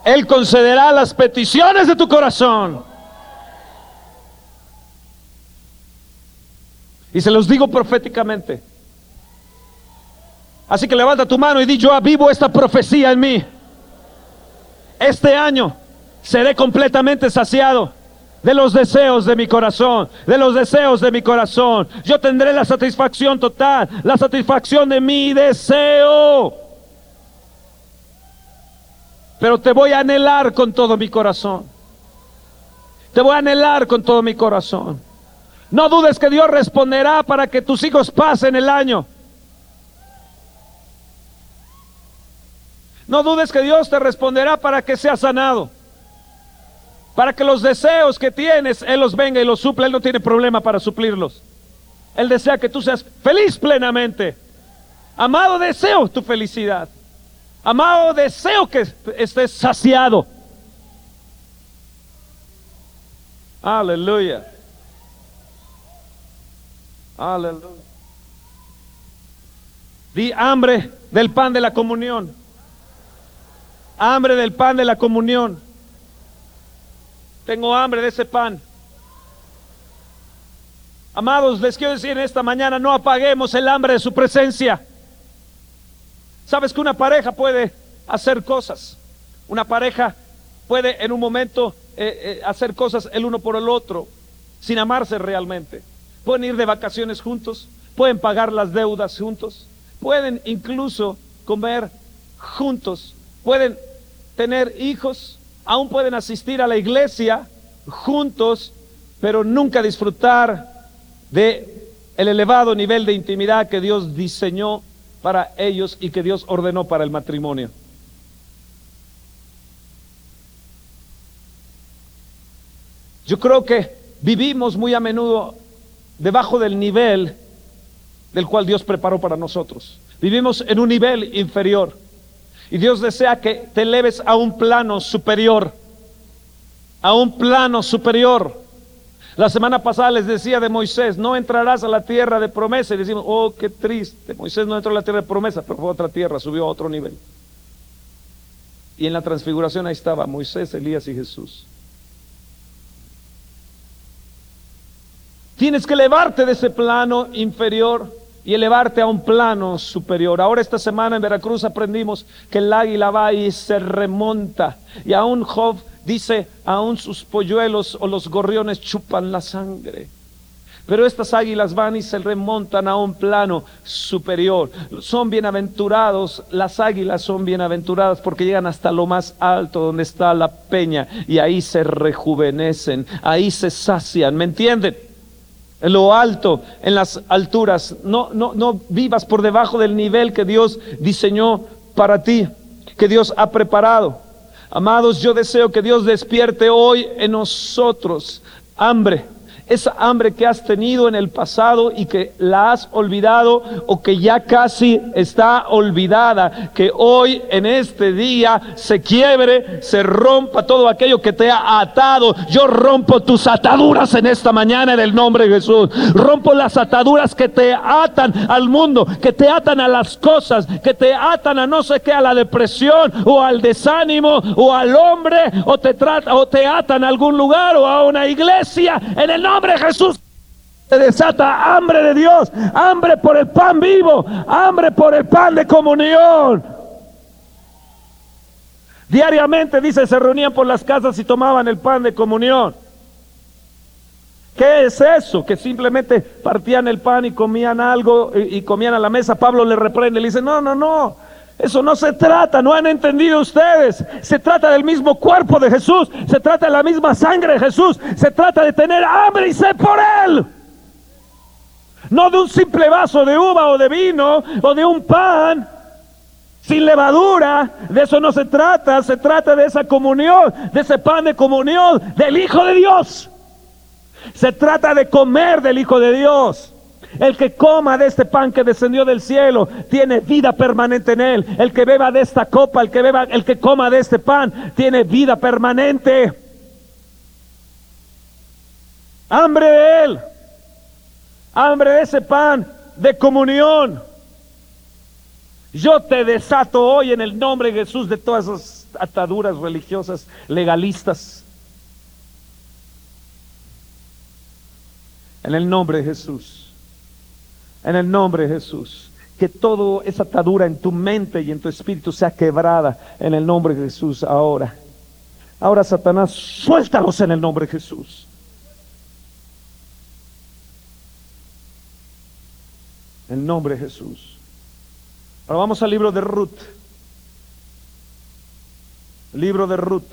Él concederá las peticiones de tu corazón. Y se los digo proféticamente. Así que levanta tu mano y di, yo vivo esta profecía en mí. Este año seré completamente saciado de los deseos de mi corazón, de los deseos de mi corazón. Yo tendré la satisfacción total, la satisfacción de mi deseo. Pero te voy a anhelar con todo mi corazón. Te voy a anhelar con todo mi corazón. No dudes que Dios responderá para que tus hijos pasen el año. No dudes que Dios te responderá para que seas sanado. Para que los deseos que tienes, Él los venga y los suple. Él no tiene problema para suplirlos. Él desea que tú seas feliz plenamente. Amado, deseo tu felicidad. Amado, deseo que estés saciado. Aleluya. Aleluya. Di hambre del pan de la comunión. Hambre del pan de la comunión. Tengo hambre de ese pan. Amados, les quiero decir en esta mañana, no apaguemos el hambre de su presencia. Sabes que una pareja puede hacer cosas. Una pareja puede en un momento eh, eh, hacer cosas el uno por el otro, sin amarse realmente. Pueden ir de vacaciones juntos, pueden pagar las deudas juntos, pueden incluso comer juntos, pueden tener hijos, aún pueden asistir a la iglesia juntos, pero nunca disfrutar de el elevado nivel de intimidad que Dios diseñó para ellos y que Dios ordenó para el matrimonio. Yo creo que vivimos muy a menudo debajo del nivel del cual Dios preparó para nosotros. Vivimos en un nivel inferior. Y Dios desea que te eleves a un plano superior. A un plano superior. La semana pasada les decía de Moisés, no entrarás a la tierra de promesa. Y decimos, oh, qué triste. Moisés no entró a la tierra de promesa, pero fue a otra tierra, subió a otro nivel. Y en la transfiguración ahí estaba Moisés, Elías y Jesús. Tienes que elevarte de ese plano inferior y elevarte a un plano superior. Ahora esta semana en Veracruz aprendimos que el águila va y se remonta. Y aún Job dice, aún sus polluelos o los gorriones chupan la sangre. Pero estas águilas van y se remontan a un plano superior. Son bienaventurados, las águilas son bienaventuradas porque llegan hasta lo más alto donde está la peña y ahí se rejuvenecen, ahí se sacian. ¿Me entienden? En lo alto, en las alturas. No, no, no vivas por debajo del nivel que Dios diseñó para ti, que Dios ha preparado. Amados, yo deseo que Dios despierte hoy en nosotros hambre esa hambre que has tenido en el pasado y que la has olvidado o que ya casi está olvidada, que hoy en este día se quiebre, se rompa todo aquello que te ha atado. Yo rompo tus ataduras en esta mañana en el nombre de Jesús. Rompo las ataduras que te atan al mundo, que te atan a las cosas, que te atan a no sé qué, a la depresión o al desánimo o al hombre o te trata o te atan a algún lugar o a una iglesia en el nombre nombre Jesús te desata hambre de Dios, hambre por el pan vivo, hambre por el pan de comunión. Diariamente, dice, se reunían por las casas y tomaban el pan de comunión. ¿Qué es eso? Que simplemente partían el pan y comían algo y, comían a la mesa. Pablo le reprende, le dice, no, no, no. Eso no se trata, no han entendido ustedes. Se trata del mismo cuerpo de Jesús, se trata de la misma sangre de Jesús, se trata de tener hambre y sed por Él. No de un simple vaso de uva o de vino o de un pan sin levadura. De eso no se trata, se trata de esa comunión, de ese pan de comunión del Hijo de Dios. Se trata de comer del Hijo de Dios. El que coma de este pan que descendió del cielo tiene vida permanente en él. El que beba de esta copa, el que beba, el que coma de este pan tiene vida permanente. Hambre de él. Hambre de ese pan de comunión. Yo te desato hoy en el nombre de Jesús de todas esas ataduras religiosas legalistas. En el nombre de Jesús. En el nombre de Jesús. Que toda esa atadura en tu mente y en tu espíritu sea quebrada en el nombre de Jesús ahora. Ahora Satanás, suéltalos en el nombre de Jesús. En el nombre de Jesús. Ahora vamos al libro de Ruth. Libro de Ruth.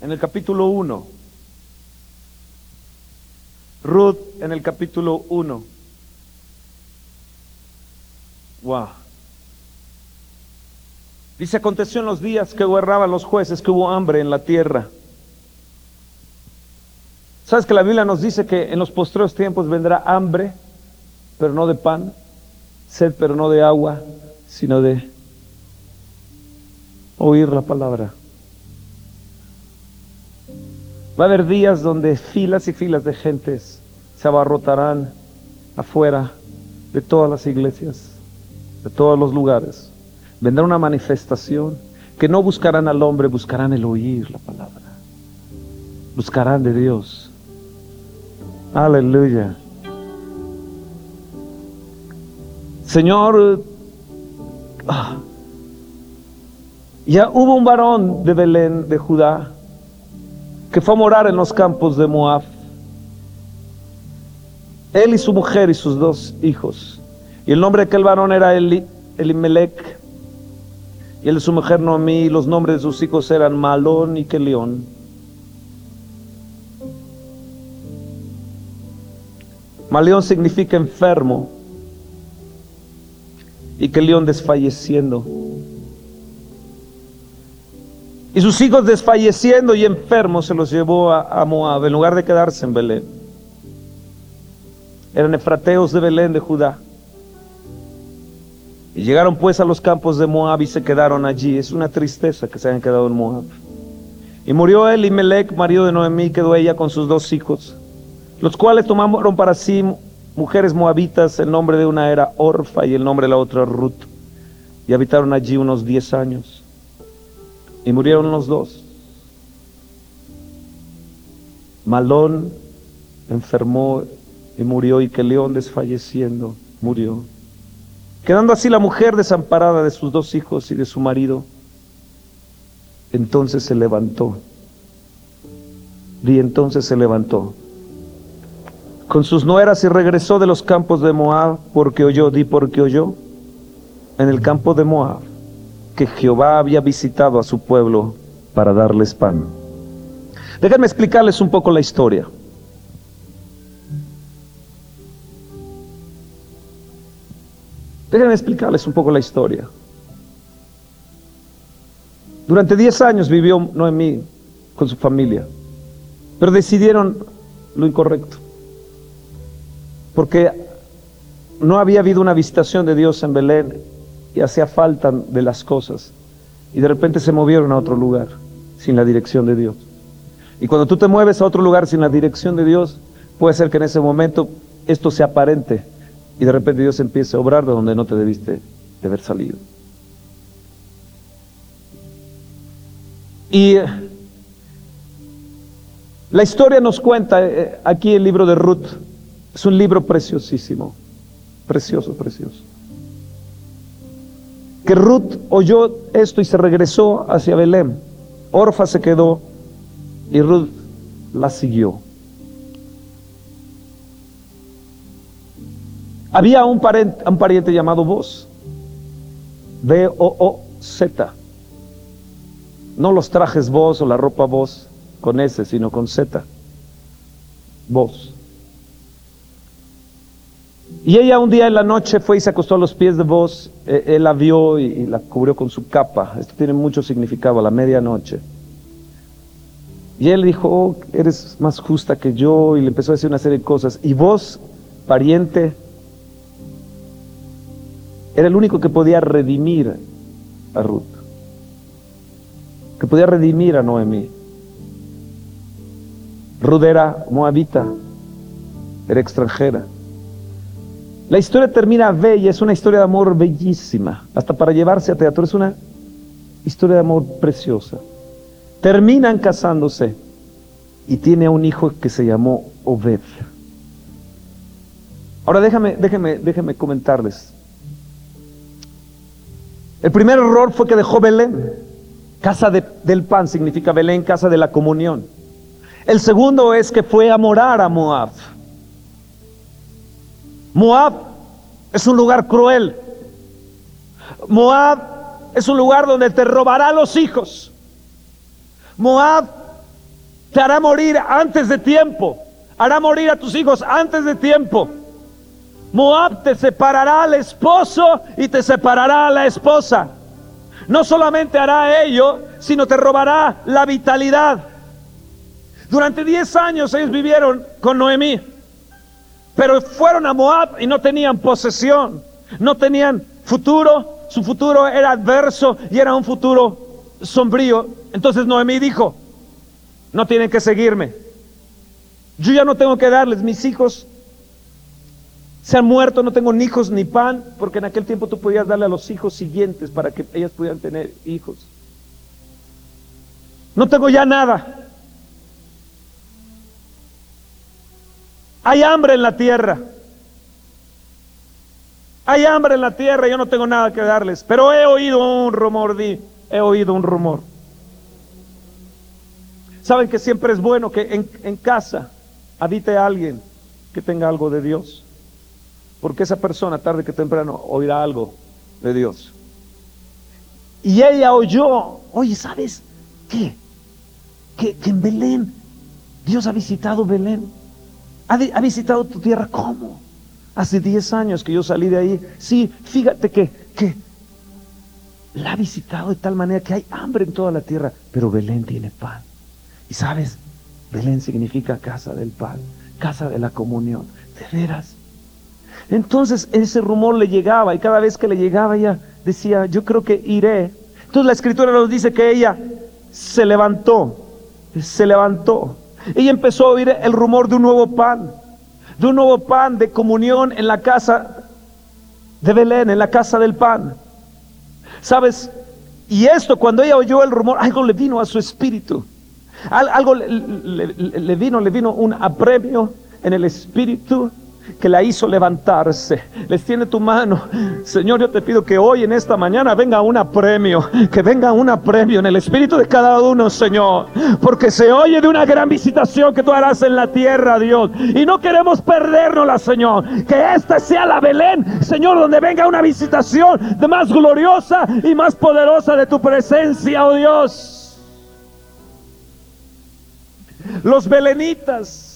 En el capítulo 1. Ruth en el capítulo 1. Wow. Dice, aconteció en los días que guerraban los jueces que hubo hambre en la tierra. ¿Sabes que la Biblia nos dice que en los postreros tiempos vendrá hambre, pero no de pan? Sed, pero no de agua, sino de oír la palabra. Va a haber días donde filas y filas de gentes se abarrotarán afuera de todas las iglesias, de todos los lugares. Vendrá una manifestación que no buscarán al hombre, buscarán el oír la palabra. Buscarán de Dios. Aleluya. Señor, ah, ya hubo un varón de Belén, de Judá, que fue a morar en los campos de Moab. Él y su mujer y sus dos hijos. Y el nombre de aquel varón era Eli, Elimelech. Y el de su mujer Noemí. Y los nombres de sus hijos eran Malón y Kelión. Maleón significa enfermo. Y Kelión desfalleciendo. Y sus hijos desfalleciendo y enfermos se los llevó a, Moab en lugar de quedarse en Belén. Eran efrateos de Belén de Judá. Y llegaron pues a los campos de Moab y se quedaron allí. Es una tristeza que se hayan quedado en Moab. Y murió él y marido de Noemí, quedó ella con sus dos hijos, los cuales tomaron para sí mujeres moabitas. El nombre de una era Orfa y el nombre de la otra Ruth. Y habitaron allí unos diez años. Y murieron los dos. Malón enfermó y murió y que León desfalleciendo murió. Quedando así la mujer desamparada de sus dos hijos y de su marido. Entonces se levantó. Y entonces se levantó con sus nueras y regresó de los campos de Moab porque oyó, di porque oyó, en el campo de Moab que Jehová había visitado a su pueblo para darles pan. Déjenme explicarles un poco la historia. Déjenme explicarles un poco la historia. Durante 10 años vivió Noemí con su familia, pero decidieron lo incorrecto, porque no había habido una visitación de Dios en Belén y hacía falta de las cosas. Y de repente se movieron a otro lugar sin la dirección de Dios. Y cuando tú te mueves a otro lugar sin la dirección de Dios, puede ser que en ese momento esto sea aparente y de repente Dios empiece a obrar de donde no te debiste de haber salido. Y la historia nos cuenta, eh, aquí el libro de Ruth, es un libro preciosísimo, precioso, precioso que Ruth oyó esto y se regresó hacia Belén. Orfa se quedó y Ruth la siguió. Había un pariente, un pariente llamado Vos. B-O-O-Z. No los trajes vos o la ropa vos con S, sino con Z. Vos. Y ella un día en la noche fue y se acostó a los pies de vos. Eh, él la vio y, la cubrió con su capa. Esto tiene mucho significado, a la medianoche. Y él dijo, oh, eres más justa que yo, y le empezó a decir una serie de cosas. Y vos, pariente, era el único que podía redimir a Ruth, que podía redimir a Noemí. Ruth era moabita, era extranjera. La historia termina bella, es una historia de amor bellísima, hasta para llevarse a teatro, es una historia de amor preciosa. Terminan casándose y tiene un hijo que se llamó Obed. Ahora déjame, déjeme, déjeme comentarles. El primer error fue que dejó Belén. Casa del pan significa Belén, casa de la comunión. El segundo es que fue a morar a Moab. Moab es un lugar cruel. Moab es un lugar donde te robará los hijos. Moab te hará morir antes de tiempo. Hará morir a tus hijos antes de tiempo. Moab te separará al esposo y te separará a la esposa. No solamente hará ello, sino te robará la vitalidad. Durante 10 años ellos vivieron con Noemí, pero fueron a Moab y no tenían posesión, no tenían futuro, su futuro era adverso y era un futuro sombrío. Entonces Noemí dijo, no tienen que seguirme, yo ya no tengo que darles, mis hijos se han muerto, no tengo ni hijos ni pan, porque en aquel tiempo tú podías darle a los hijos siguientes para que ellas pudieran tener hijos. No tengo ya nada. Hay hambre en la tierra. Hay hambre en la tierra, yo no tengo nada que darles, pero he oído un rumor, di, he oído un rumor. Saben que siempre es bueno que en, casa habite alguien que tenga algo de Dios. Porque esa persona tarde que temprano oirá algo de Dios. Y ella oyó, oye, ¿sabes qué? Que, en Belén, Dios ha visitado Belén. Ha, visitado tu tierra. ¿Cómo? Hace 10 años que yo salí de ahí. Sí, fíjate que, que la ha visitado de tal manera que hay hambre en toda la tierra. Pero Belén tiene pan. Y sabes, Belén significa casa del pan, casa de la comunión. De veras, entonces ese rumor le llegaba y cada vez que le llegaba ella decía, yo creo que iré. Entonces la escritura nos dice que ella se levantó, se levantó. Ella empezó a oír el rumor de un nuevo pan, de un nuevo pan de comunión en la casa de Belén, en la casa del pan. ¿Sabes? Y esto, cuando ella oyó el rumor, algo le vino a su espíritu. Algo le, le vino, le vino un apremio en el espíritu que la hizo levantarse. Les tiene tu mano. Señor, yo te pido que hoy en esta mañana venga un apremio, que venga un apremio en el espíritu de cada uno, Señor. Porque se oye de una gran visitación que tú harás en la tierra, Dios. Y no queremos perdernosla, Señor. Que esta sea la Belén, Señor, donde venga una visitación de más gloriosa y más poderosa de tu presencia, oh Dios. Los belenitas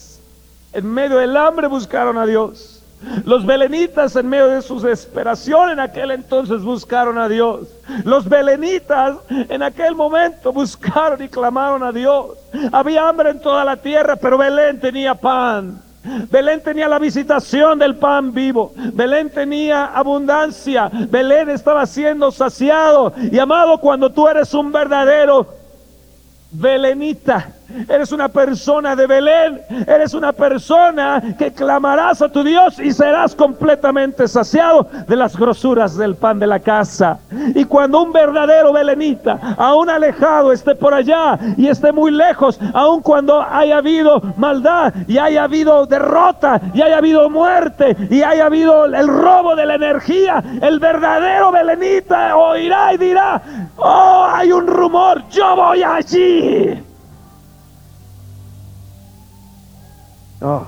en medio del hambre buscaron a Dios. Los belenitas en medio de su desesperación en aquel entonces buscaron a Dios. Los belenitas en aquel momento buscaron y clamaron a Dios. Había hambre en toda la tierra, pero Belén tenía pan. Belén tenía la visitación del pan vivo. Belén tenía abundancia. Belén estaba siendo saciado. Y amado, cuando tú eres un verdadero Belenita, eres una persona de Belén, eres una persona que clamarás a tu Dios y serás completamente saciado de las grosuras del pan de la casa. Y cuando un verdadero belenita, aún alejado, esté por allá y esté muy lejos, aun cuando haya habido maldad y haya habido derrota y haya habido muerte y haya habido el robo de la energía, el verdadero belenita oirá y dirá, oh, hay un rumor, yo voy allí Oh.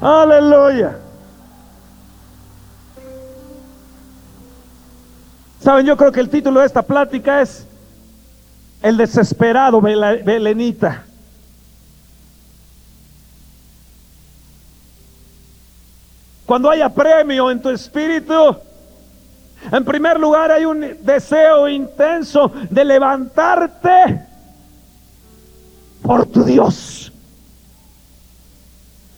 Aleluya. Saben, yo creo que el título de esta plática es El desesperado Belenita. Cuando haya premio en tu espíritu, en primer lugar hay un deseo intenso de levantarte por tu Dios.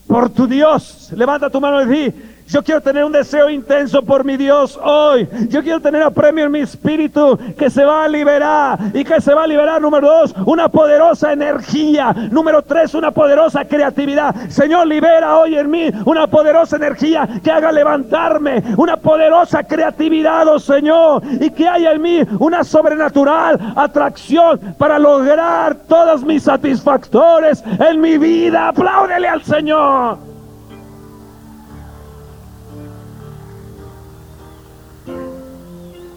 Por tu Dios. Levanta tu mano y di, yo quiero tener un deseo intenso por mi Dios hoy. Yo quiero tener a premio en mi espíritu que se va a liberar. ¿Y que se va a liberar? Número dos, una poderosa energía. Número tres, una poderosa creatividad. Señor, libera hoy en mí una poderosa energía que haga levantarme. Una poderosa creatividad, oh Señor. Y que haya en mí una sobrenatural atracción para lograr todos mis satisfactores en mi vida. Apláudele al Señor.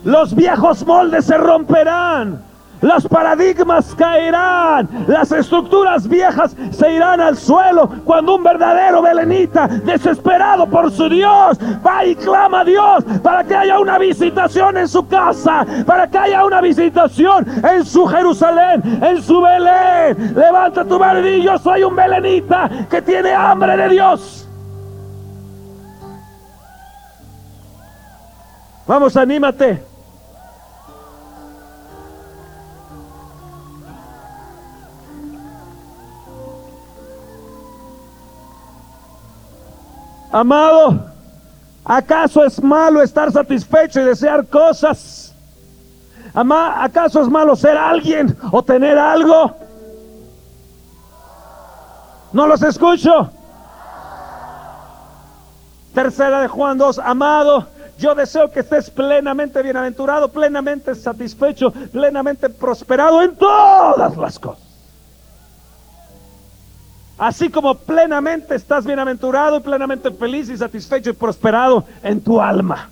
Los viejos moldes se romperán. Los paradigmas caerán, las estructuras viejas se irán al suelo cuando un verdadero belenita, desesperado por su Dios, va y clama a Dios para que haya una visitación en su casa, para que haya una visitación en su Jerusalén, en su Belén. Levanta tu mano y yo soy un belenita que tiene hambre de Dios. Vamos, anímate. Amado, ¿acaso es malo estar satisfecho y desear cosas? ¿Acaso es malo ser alguien o tener algo? No los escucho. Tercera de Juan 2, amado, yo deseo que estés plenamente bienaventurado, plenamente satisfecho, plenamente prosperado en todas las cosas Así como plenamente estás bienaventurado y plenamente feliz y satisfecho y prosperado en tu alma.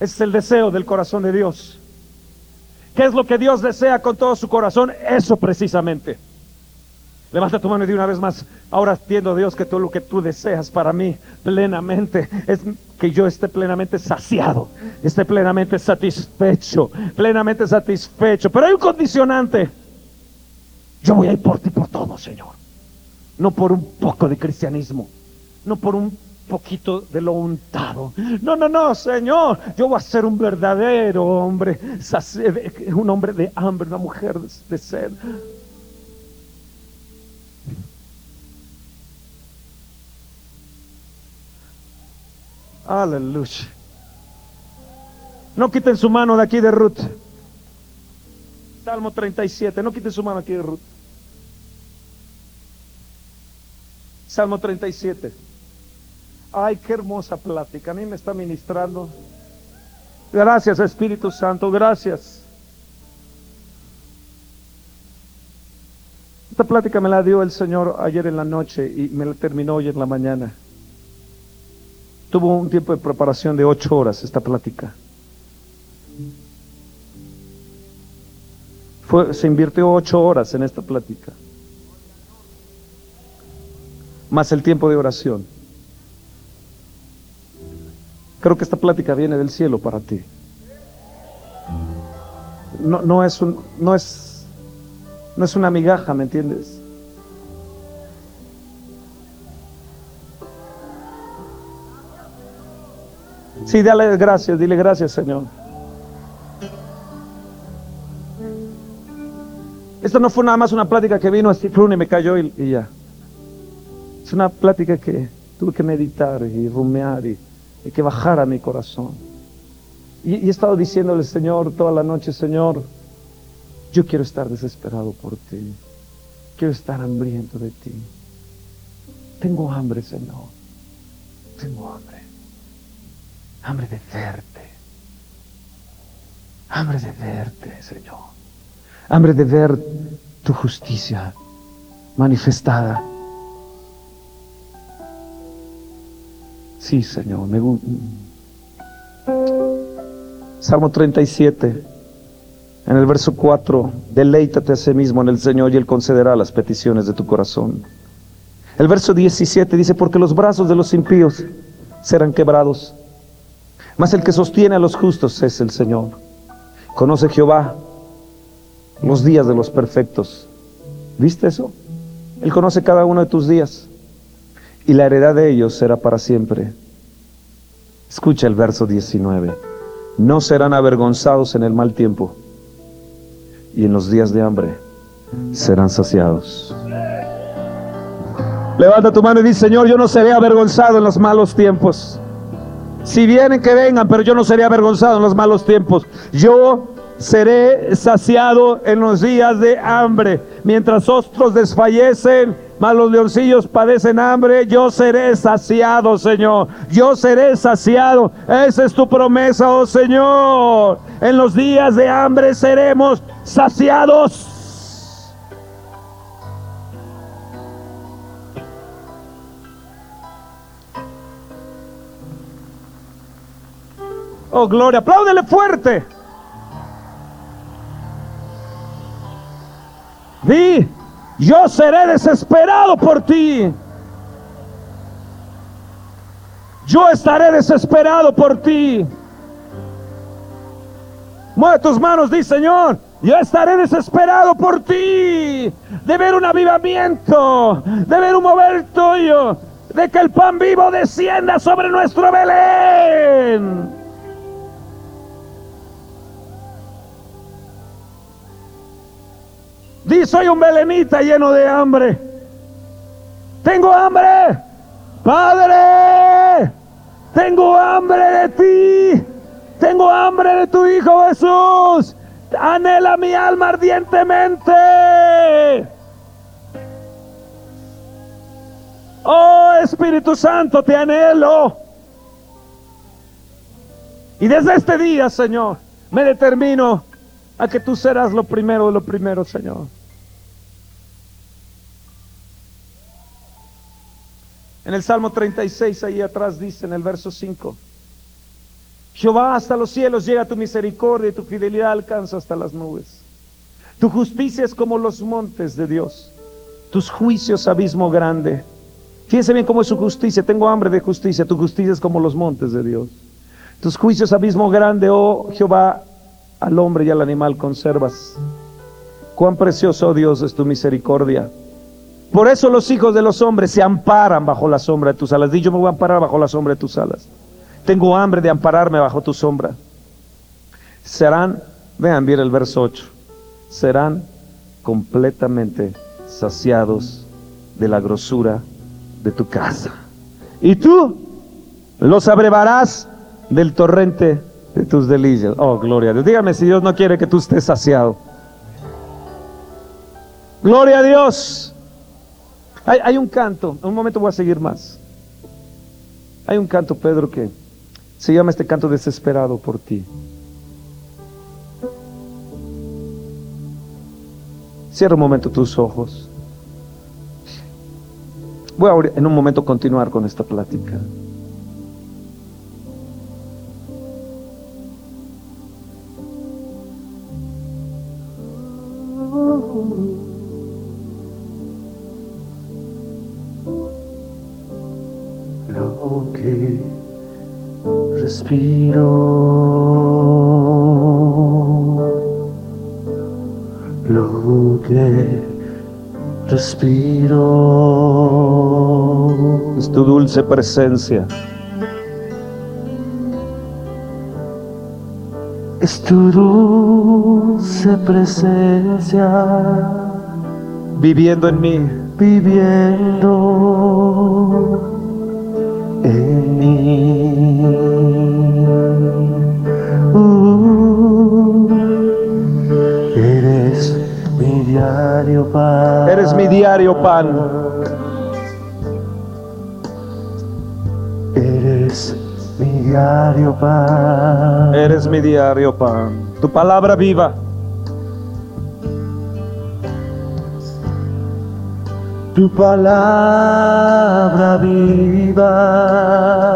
Ese es el deseo del corazón de Dios. ¿Qué es lo que Dios desea con todo su corazón? Eso precisamente. Levanta tu mano y di una vez más, ahora entiendo Dios que todo lo que tú deseas para mí plenamente es que yo esté plenamente saciado, esté plenamente satisfecho, plenamente satisfecho. Pero hay un condicionante. Yo voy a ir por ti por todo, Señor. No por un poco de cristianismo, no por un poquito de lo untado. No, no, no, Señor. Yo voy a ser un verdadero hombre, un hombre de hambre, una mujer de sed. Aleluya. No quiten su mano de aquí de Ruth. Salmo 37. No quiten su mano aquí de Ruth. Salmo 37. Ay, qué hermosa plática. A mí me está ministrando. Gracias, Espíritu Santo. Gracias. Esta plática me la dio el Señor ayer en la noche y me la terminó hoy en la mañana. Tuvo un tiempo de preparación de ocho horas esta plática. Se invirtió ocho horas en esta plática más el tiempo de oración. Creo que esta plática viene del cielo para ti. No, no, es no, es, no es una migaja, ¿me entiendes? Sí, dale gracias, dile gracias, Señor. Esto no fue nada más una plática que vino así, y me cayó y ya. Una plática que tuve que meditar y rumear y, que bajar a mi corazón. Y, he estado diciéndole, Señor, toda la noche, Señor, yo quiero estar desesperado por ti. Quiero estar hambriento de ti. Tengo hambre, Señor. Tengo hambre. Hambre de verte. Hambre de verte, Señor. Hambre de ver tu justicia manifestada Sí, Señor. Me... Salmo 37, en el verso 4, deleítate a sí mismo en el Señor y Él concederá las peticiones de tu corazón. El verso 17 dice, porque los brazos de los impíos serán quebrados, Mas el que sostiene a los justos es el Señor. Conoce Jehová los días de los perfectos. ¿Viste eso? Él conoce cada uno de tus días y la heredad de ellos será para siempre. Escucha el verso 19. No serán avergonzados en el mal tiempo y en los días de hambre serán saciados. Levanta tu mano y dice, Señor, yo no seré avergonzado en los malos tiempos. Si vienen, que vengan, pero yo no seré avergonzado en los malos tiempos. Yo seré saciado en los días de hambre. Mientras otros desfallecen, mas los leoncillos padecen hambre, yo seré saciado, Señor. Yo seré saciado. Esa es tu promesa, oh Señor. En los días de hambre seremos saciados. Oh, gloria. Apláudele fuerte. Di, yo seré desesperado por ti. Yo estaré desesperado por ti. Mueve tus manos, di Señor, yo estaré desesperado por ti. De ver un avivamiento, de ver un mover tuyo, de que el pan vivo descienda sobre nuestro Belén. Di, soy un belenita lleno de hambre. Tengo hambre. Padre, tengo hambre de ti. Tengo hambre de tu Hijo Jesús. Anhela mi alma ardientemente. Oh Espíritu Santo, te anhelo. Y desde este día, Señor, me determino a que tú serás lo primero de lo primero, Señor. En el Salmo 36, ahí atrás dice en el verso 5, Jehová hasta los cielos llega tu misericordia y tu fidelidad alcanza hasta las nubes. Tu justicia es como los montes de Dios, tus juicios abismo grande. Fíjense bien cómo es su justicia, tengo hambre de justicia, tu justicia es como los montes de Dios. Tus juicios abismo grande, oh Jehová, al hombre y al animal conservas. Cuán precioso, oh Dios, es tu misericordia. Por eso los hijos de los hombres se amparan bajo la sombra de tus alas. Di, yo me voy a amparar bajo la sombra de tus alas. Tengo hambre de ampararme bajo tu sombra. Serán, vean bien el verso 8, serán completamente saciados de la grosura de tu casa. Y tú los abrevarás del torrente de tus delicias. Oh, gloria a Dios. Dígame si Dios no quiere que tú estés saciado. Gloria a Dios. Hay, un canto, un momento voy a seguir más. Hay un canto, Pedro, que se llama este canto desesperado por ti. Cierra un momento tus ojos. Voy a en un momento continuar con esta plática. Respiro, lo que respiro es tu dulce presencia. Es tu dulce presencia viviendo en mí, viviendo en mí. Diario pan. Eres mi diario pan. Eres mi diario pan. Eres mi diario pan. Tu palabra viva. Tu palabra viva.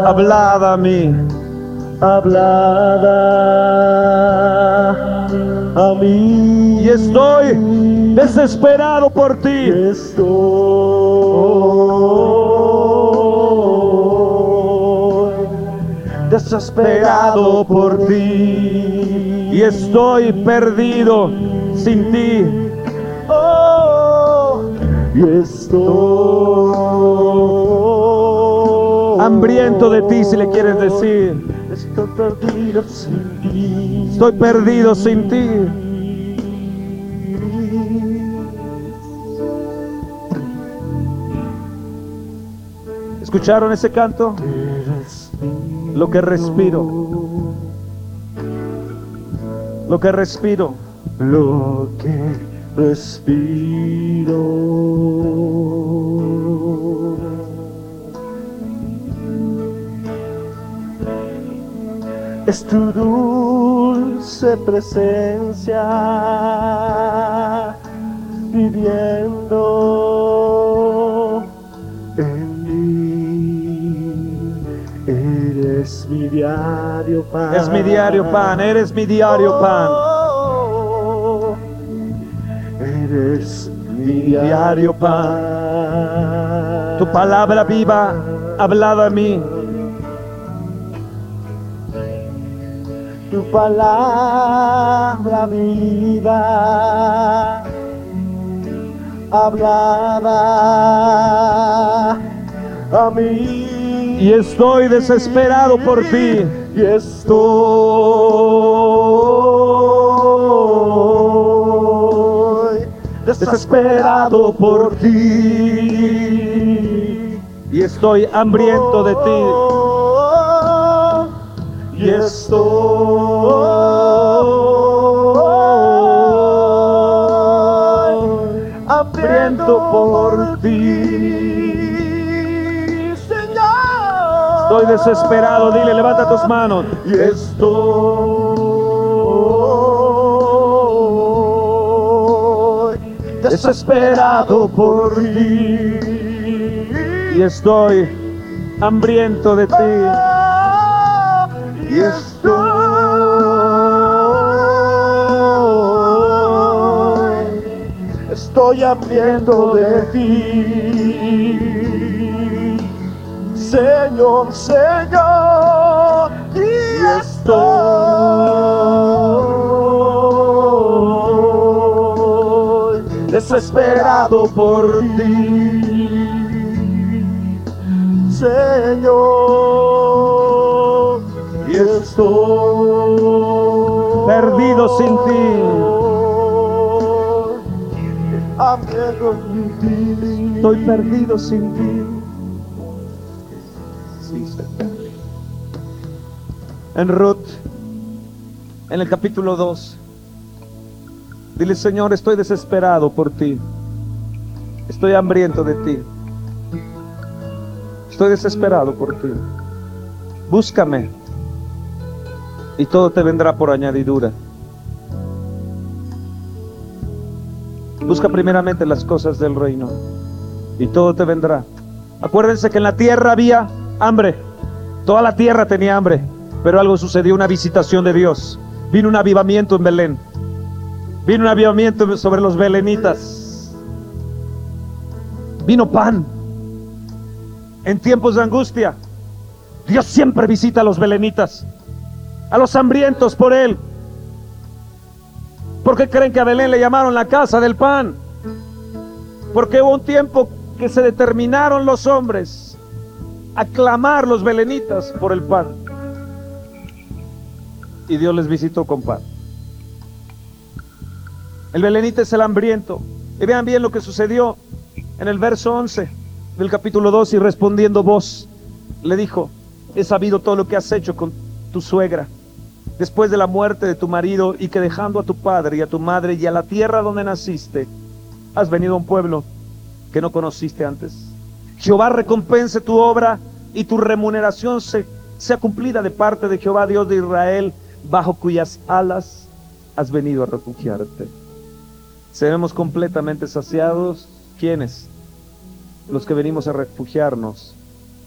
Hablada a mí. Hablada a mí. Y estoy desesperado por ti. Estoy desesperado por ti y estoy perdido sin ti. Oh, y estoy Hambriento de ti, si le quieres decir. Estoy perdido sin ti. Estoy perdido sin ti. ¿Escucharon ese canto? Lo que respiro, lo que respiro. lo que respiro. Es tu dulce presencia viviendo Eres mi diario pan. Es mi diario pan, eres mi diario pan. Oh, Eres mi diario pan. Tu palabra viva, hablada a mí. Tu palabra viva, hablada a mí. Y estoy desesperado por ti. Y estoy desesperado por ti. Y estoy hambriento de ti. Y estoy hambriento por ti, Estoy desesperado. Dile, levanta tus manos. Y estoy desesperado por ti. Y estoy hambriento de ti. Y estoy, estoy hambriento de ti, Señor, Señor, y estoy desesperado por ti, Señor, y estoy Perdido sin ti. Estoy perdido sin ti. En Ruth, en el capítulo 2, dile Señor, estoy desesperado por ti. Estoy hambriento de ti. Estoy desesperado por ti. Búscame y todo te vendrá por añadidura. Busca primeramente las cosas del reino y todo te vendrá. Acuérdense que en la tierra había hambre. Toda la tierra tenía hambre, pero algo sucedió, una visitación de Dios. Vino un avivamiento en Belén. Vino un avivamiento sobre los belenitas. Vino pan. En tiempos de angustia, Dios siempre visita a los belenitas, a los hambrientos por Él. ¿Por qué creen que a Belén le llamaron la casa del pan? Porque hubo un tiempo que se determinaron los hombres a clamar los belenitas por el pan. Y Dios les visitó con pan. El belenita es el hambriento. Y vean bien lo que sucedió en el verso 11 del capítulo 2 y respondiendo vos, le dijo, he sabido todo lo que has hecho con tu suegra después de la muerte de tu marido y que dejando a tu padre y a tu madre y a la tierra donde naciste, has venido a un pueblo que no conociste antes. Jehová recompense tu obra y tu remuneración se, sea cumplida de parte de Jehová Dios de Israel, bajo cuyas alas has venido a refugiarte. Seremos completamente saciados. ¿Quiénes? Los que venimos a refugiarnos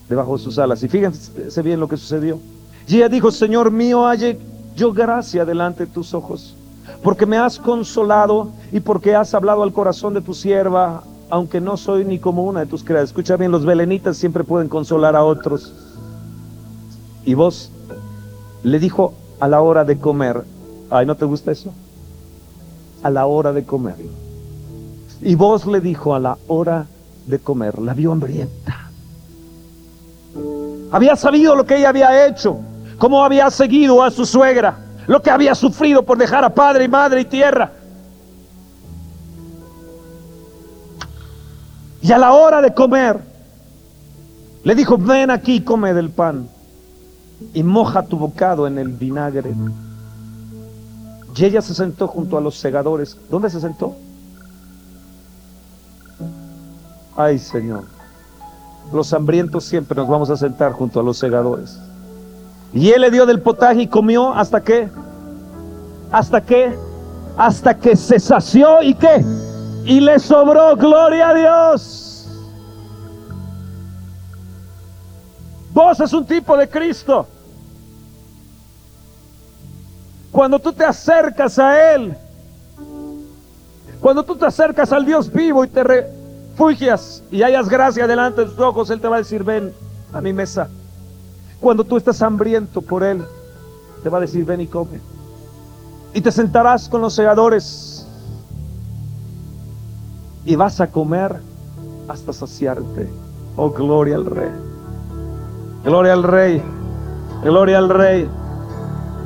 debajo de sus alas. Y fíjense bien lo que sucedió. Y ella dijo, Señor mío, halle yo gracia delante de tus ojos, porque me has consolado y porque has hablado al corazón de tu sierva, aunque no soy ni como una de tus criadas. Escucha bien, los belenitas siempre pueden consolar a otros. Y vos le dijo a la hora de comer, ay, ¿no te gusta eso? A la hora de comer. Y vos le dijo a la hora de comer, la vio hambrienta. Había sabido lo que ella había hecho, cómo había seguido a su suegra, lo que había sufrido por dejar a padre y madre y tierra. Y a la hora de comer, le dijo, ven aquí, come del pan y moja tu bocado en el vinagre. Y ella se sentó junto a los segadores. ¿Dónde se sentó? Ay, Señor. Los hambrientos siempre nos vamos a sentar junto a los segadores. Y él le dio del potaje y comió hasta que, hasta que, hasta que se sació y qué, y le sobró gloria a Dios. Vos es un tipo de Cristo. Cuando tú te acercas a Él, cuando tú te acercas al Dios vivo y te refugias y hayas gracia delante de tus ojos, Él te va a decir, ven a mi mesa. Cuando tú estás hambriento por Él, te va a decir, ven y come. Y te sentarás con los segadores y vas a comer hasta saciarte. Oh, gloria al Rey. Gloria al Rey. Gloria al Rey.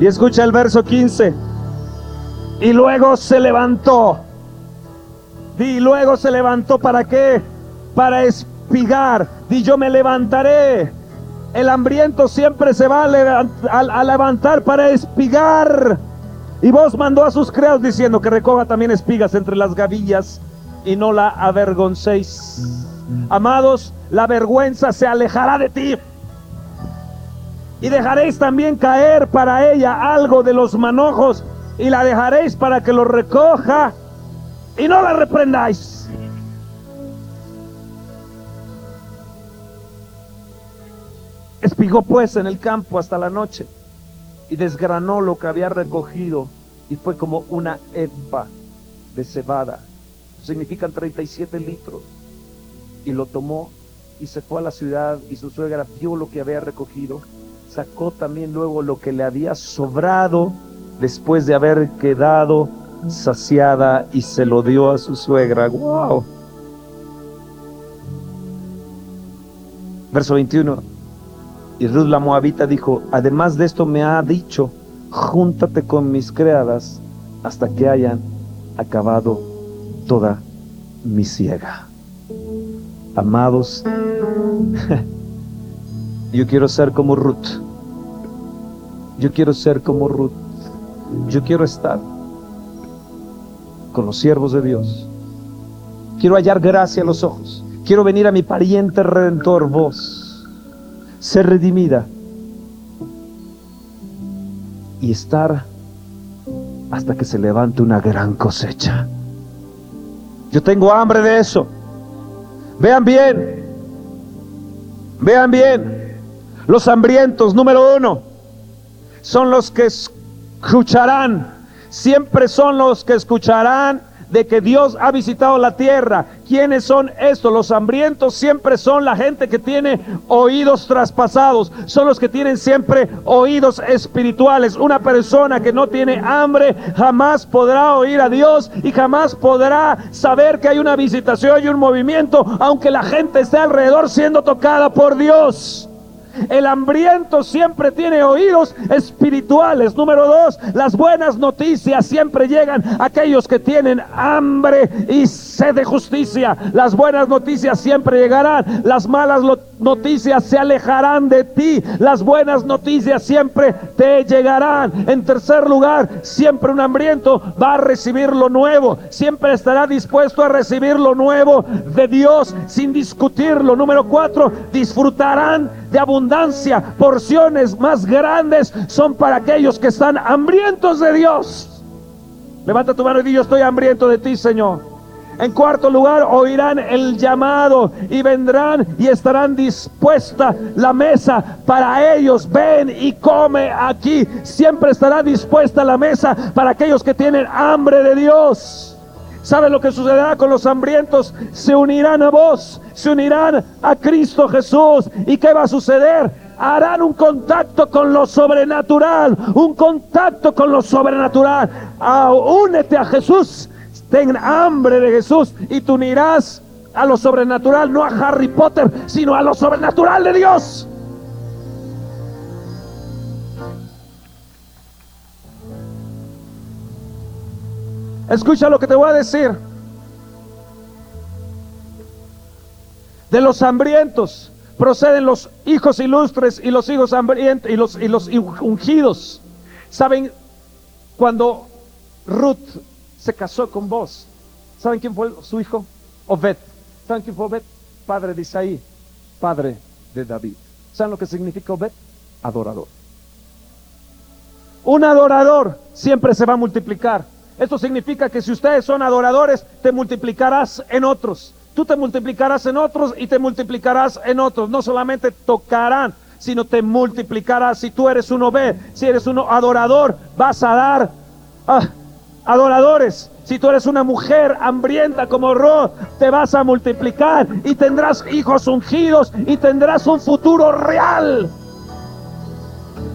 Y escucha el verso 15. Y luego se levantó. Y luego se levantó para qué? Para espigar. Y yo me levantaré. El hambriento siempre se va a, levantar para espigar. Y vos mandó a sus criados diciendo que recoja también espigas entre las gavillas y no la avergoncéis. Amados, la vergüenza se alejará de ti y dejaréis también caer para ella algo de los manojos y la dejaréis para que lo recoja y no la reprendáis. Espigó pues en el campo hasta la noche y desgranó lo que había recogido y fue como una epa de cebada. Significan 37 litros. Y lo tomó y se fue a la ciudad y su suegra vio lo que había recogido sacó también luego lo que le había sobrado después de haber quedado saciada y se lo dio a su suegra. ¡Wow! Verso 21. Y Ruth la Moabita dijo, además de esto me ha dicho, júntate con mis criadas hasta que hayan acabado toda mi ciega. Amados, yo quiero ser como Ruth. Yo quiero ser como Ruth. Yo quiero estar con los siervos de Dios. Quiero hallar gracia a los ojos. Quiero venir a mi pariente redentor, vos. Ser redimida. Y estar hasta que se levante una gran cosecha. Yo tengo hambre de eso. Vean bien. Vean bien. Los hambrientos, número uno son los que escucharán, siempre son los que escucharán de que Dios ha visitado la tierra. ¿Quiénes son estos? Los hambrientos siempre son la gente que tiene oídos traspasados, son los que tienen siempre oídos espirituales. Una persona que no tiene hambre jamás podrá oír a Dios y jamás podrá saber que hay una visitación y un movimiento, aunque la gente esté alrededor siendo tocada por Dios. El hambriento siempre tiene oídos espirituales. Número dos, las buenas noticias siempre llegan a aquellos que tienen hambre y sed de justicia. Las buenas noticias siempre llegarán. Las malas noticias se alejarán de ti. Las buenas noticias siempre te llegarán. En tercer lugar, siempre un hambriento va a recibir lo nuevo. Siempre estará dispuesto a recibir lo nuevo de Dios sin discutirlo. Número cuatro, disfrutarán de abundancia. Porciones más grandes son para aquellos que están hambrientos de Dios. Levanta tu mano y di, yo estoy hambriento de ti, Señor. En cuarto lugar, oirán el llamado y vendrán y estarán dispuesta la mesa para ellos. Ven y come aquí. Siempre estará dispuesta la mesa para aquellos que tienen hambre de Dios. ¿Sabe lo que sucederá con los hambrientos? Se unirán a vos, se unirán a Cristo Jesús. ¿Y qué va a suceder? harán un contacto con lo sobrenatural, un contacto con lo sobrenatural. Ah, únete a Jesús, ten hambre de Jesús y tú unirás a lo sobrenatural, no a Harry Potter, sino a lo sobrenatural de Dios. Escucha lo que te voy a decir. De los hambrientos proceden los hijos ilustres y los hijos hambrientos y los, y los ungidos. ¿Saben? Cuando Ruth se casó con vos, ¿saben quién fue su hijo? Obed. ¿Saben quién fue Obed? Padre de Isaí, padre de David. ¿Saben lo que significa Obed? Adorador. Un adorador siempre se va a multiplicar. Esto significa que si ustedes son adoradores, te multiplicarás en otros. Tú te multiplicarás en otros y te multiplicarás en otros. No solamente tocarán, sino te multiplicarás. Si tú eres un obed, si eres un adorador, vas a dar ah, adoradores. Si tú eres una mujer hambrienta como Ro, te vas a multiplicar y tendrás hijos ungidos y tendrás un futuro real.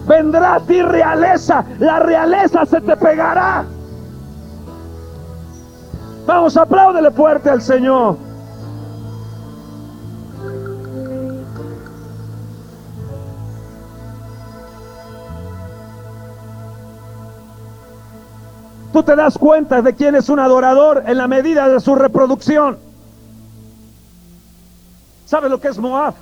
Vendrá a ti realeza, la realeza se te pegará. Vamos, apláudele fuerte al Señor. Tú te das cuenta de quién es un adorador en la medida de su reproducción. ¿Sabes lo que es Moab?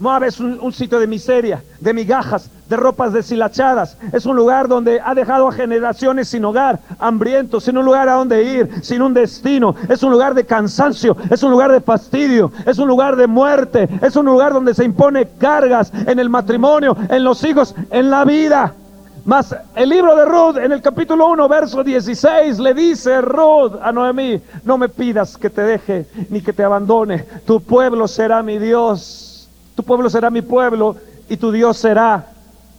Moab es un, sitio de miseria, de migajas, de ropas deshilachadas. Es un lugar donde ha dejado a generaciones sin hogar, hambrientos, sin un lugar a donde ir, sin un destino. Es un lugar de cansancio, es un lugar de fastidio, es un lugar de muerte, es un lugar donde se impone cargas en el matrimonio, en los hijos, en la vida. Mas el libro de Ruth, en el capítulo 1, verso 16, le dice Ruth a Noemí, no me pidas que te deje ni que te abandone, tu pueblo será mi Dios. Tu pueblo será mi pueblo y tu Dios será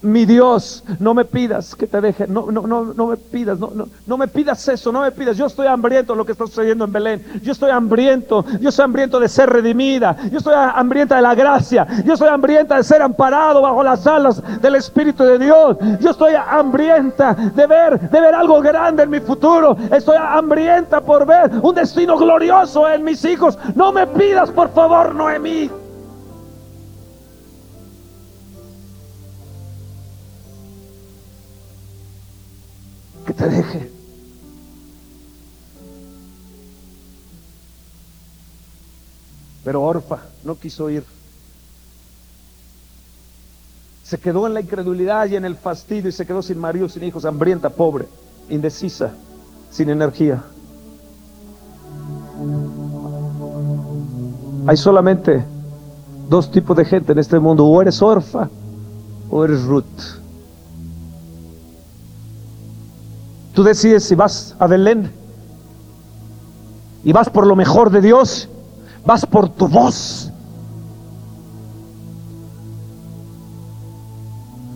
mi Dios, no me pidas que te deje, no, no, no, no me pidas, no, no, no me pidas eso, no me pidas, yo estoy hambriento de lo que está sucediendo en Belén, yo estoy hambriento, yo estoy hambriento de ser redimida, yo estoy hambrienta de la gracia, yo estoy hambrienta de ser amparado bajo las alas del Espíritu de Dios, yo estoy hambrienta de ver, de ver algo grande en mi futuro, estoy hambrienta por ver un destino glorioso en mis hijos, no me pidas por favor, Noemí. Que te deje. Pero Orfa no quiso ir. Se quedó en la incredulidad y en el fastidio y se quedó sin marido, sin hijos, hambrienta, pobre, indecisa, sin energía. Hay solamente dos tipos de gente en este mundo, o eres Orfa o eres Ruth. Tú decides si vas a Belén y vas por lo mejor de Dios, vas por tu voz.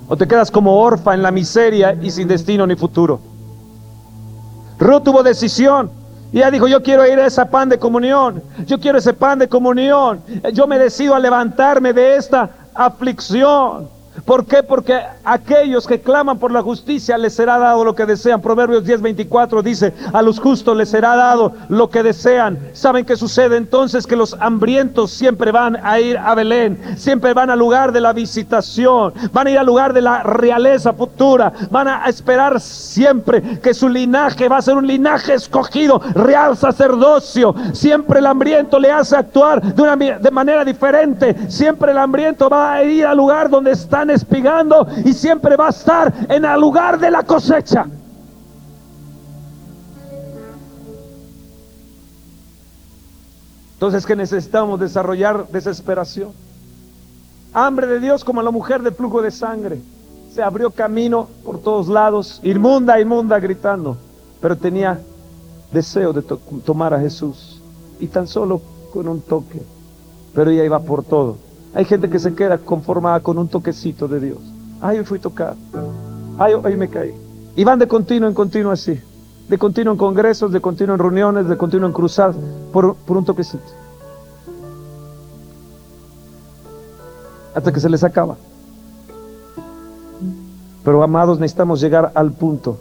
O te quedas como orfa en la miseria y sin destino ni futuro. Ruth tuvo decisión. Y ella dijo, yo quiero ir a ese pan de comunión. Yo quiero ese pan de comunión. Yo me decido a levantarme de esta aflicción. ¿Por qué? Porque aquellos que claman por la justicia les será dado lo que desean. Proverbios 10:24 dice, a los justos les será dado lo que desean. ¿Saben qué sucede entonces? Que los hambrientos siempre van a ir a Belén, siempre van al lugar de la visitación, van a ir al lugar de la realeza futura, van a esperar siempre que su linaje va a ser un linaje escogido, real sacerdocio. Siempre el hambriento le hace actuar de, una, de manera diferente. Siempre el hambriento va a ir al lugar donde están espigando y siempre va a estar en el lugar de la cosecha. Entonces que necesitamos desarrollar desesperación. Hambre de Dios como la mujer de flujo de sangre. Se abrió camino por todos lados, inmunda, inmunda, gritando. Pero tenía deseo de tomar a Jesús. Y tan solo con un toque. Pero ella iba por todo. Hay gente que se queda conformada con un toquecito de Dios. Ay, hoy fui tocar. Ay, hoy me caí. Y van de continuo en continuo así. De continuo en congresos, de continuo en reuniones, de continuo en cruzadas, por, por un toquecito. Hasta que se les acaba. Pero amados, necesitamos llegar al punto.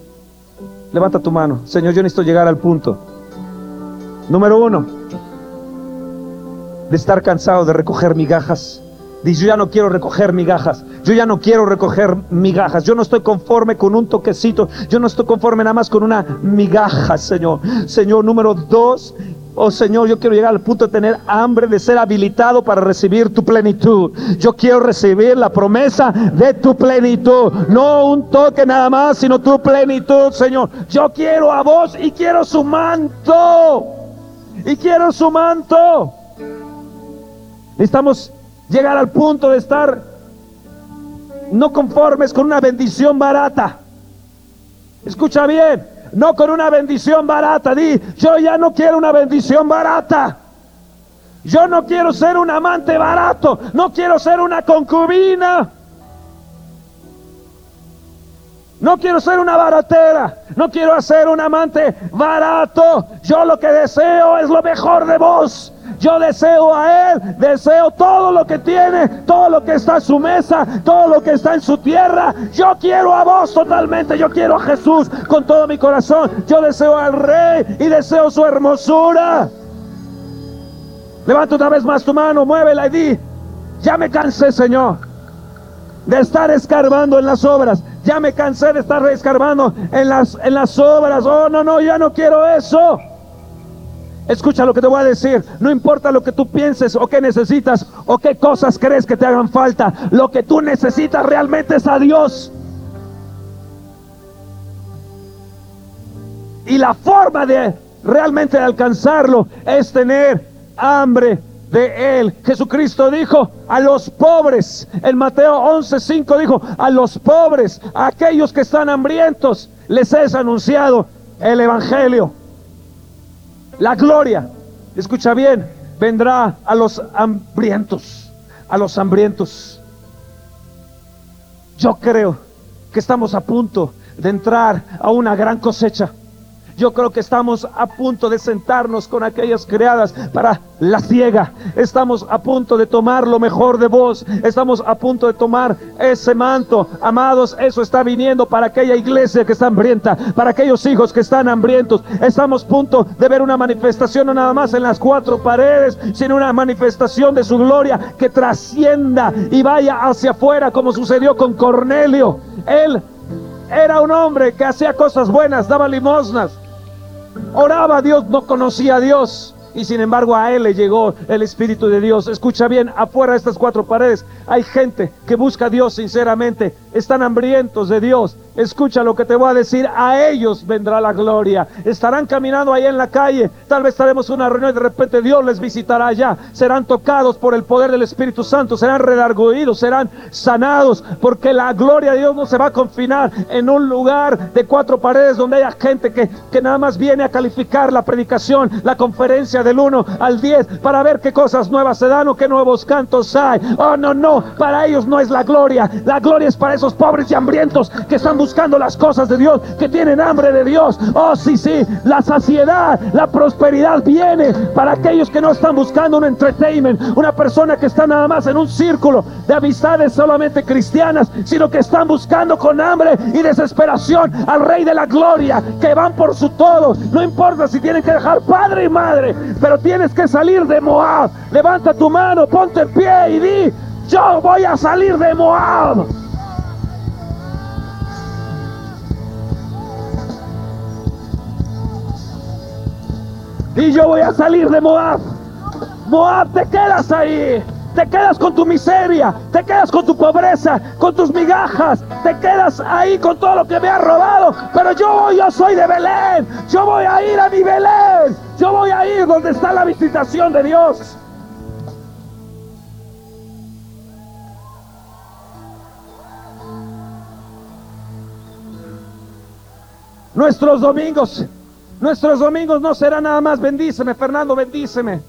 Levanta tu mano. Señor, yo necesito llegar al punto. Número uno, de estar cansado de recoger migajas. Dice, yo ya no quiero recoger migajas. Yo ya no quiero recoger migajas. Yo no estoy conforme con un toquecito. Yo no estoy conforme nada más con una migaja, Señor. Señor, número dos. Oh Señor, yo quiero llegar al punto de tener hambre de ser habilitado para recibir tu plenitud. Yo quiero recibir la promesa de tu plenitud. No un toque nada más, sino tu plenitud, Señor. Yo quiero a vos y quiero su manto. Y quiero su manto. Necesitamos llegar al punto de estar no conformes con una bendición barata. Escucha bien, no con una bendición barata. Di, yo ya no quiero una bendición barata. Yo no quiero ser un amante barato, no quiero ser una concubina. No quiero ser una baratera, no quiero ser un amante barato. Yo lo que deseo es lo mejor de vos. Yo deseo a Él, deseo todo lo que tiene, todo lo que está en su mesa, todo lo que está en su tierra. Yo quiero a vos totalmente, yo quiero a Jesús con todo mi corazón. Yo deseo al Rey y deseo su hermosura. Levanta una vez más tu mano, muévela y di, ya me cansé, Señor, de estar escarbando en las obras. Ya me cansé de estar escarbando en las, en las obras. Oh, no, no, ya no quiero eso. Escucha lo que te voy a decir. No importa lo que tú pienses o qué necesitas o qué cosas crees que te hagan falta. Lo que tú necesitas realmente es a Dios. Y la forma de realmente alcanzarlo es tener hambre de él. Jesucristo dijo a los pobres, en Mateo 11:5 dijo, a los pobres, a aquellos que están hambrientos, les es anunciado el Evangelio. La gloria, escucha bien, vendrá a los hambrientos, a los hambrientos. Yo creo que estamos a punto de entrar a una gran cosecha. Yo creo que estamos a punto de sentarnos con aquellas creadas para la ciega. Estamos a punto de tomar lo mejor de vos. Estamos a punto de tomar ese manto. Amados, eso está viniendo para aquella iglesia que está hambrienta, para aquellos hijos que están hambrientos. Estamos a punto de ver una manifestación no nada más en las cuatro paredes, sino una manifestación de su gloria que trascienda y vaya hacia afuera como sucedió con Cornelio. Él era un hombre que hacía cosas buenas, daba limosnas. Oraba a Dios, no conocía a Dios. Y sin embargo a él le llegó el Espíritu de Dios. Escucha bien, afuera de estas cuatro paredes hay gente que busca a Dios sinceramente. Están hambrientos de Dios. Escucha lo que te voy a decir. A ellos vendrá la gloria. Estarán caminando ahí en la calle. Tal vez estaremos en una reunión y de repente Dios les visitará allá. Serán tocados por el poder del Espíritu Santo. Serán redarguidos. Serán sanados. Porque la gloria de Dios no se va a confinar en un lugar de cuatro paredes donde haya gente que, que nada más viene a calificar la predicación, la conferencia del 1 al 10 para ver qué cosas nuevas se dan o qué nuevos cantos hay. Oh, no, no. Para ellos no es la gloria. La gloria es para esos pobres y hambrientos que están buscando buscando las cosas de Dios, que tienen hambre de Dios. Oh, sí, sí, la saciedad, la prosperidad viene para aquellos que no están buscando un entertainment, una persona que está nada más en un círculo de amistades solamente cristianas, sino que están buscando con hambre y desesperación al Rey de la Gloria, que van por su todo. No importa si tienen que dejar padre y madre, pero tienes que salir de Moab. Levanta tu mano, ponte en pie y di, yo voy a salir de Moab. Y yo voy a salir de Moab. Moab, te quedas ahí. Te quedas con tu miseria, te quedas con tu pobreza, con tus migajas, te quedas ahí con todo lo que me has robado. Pero yo, yo soy de Belén, yo voy a ir a mi Belén, yo voy a ir donde está la visitación de Dios. Nuestros domingos Nuestros domingos no serán nada más bendíceme, Fernando, bendíceme.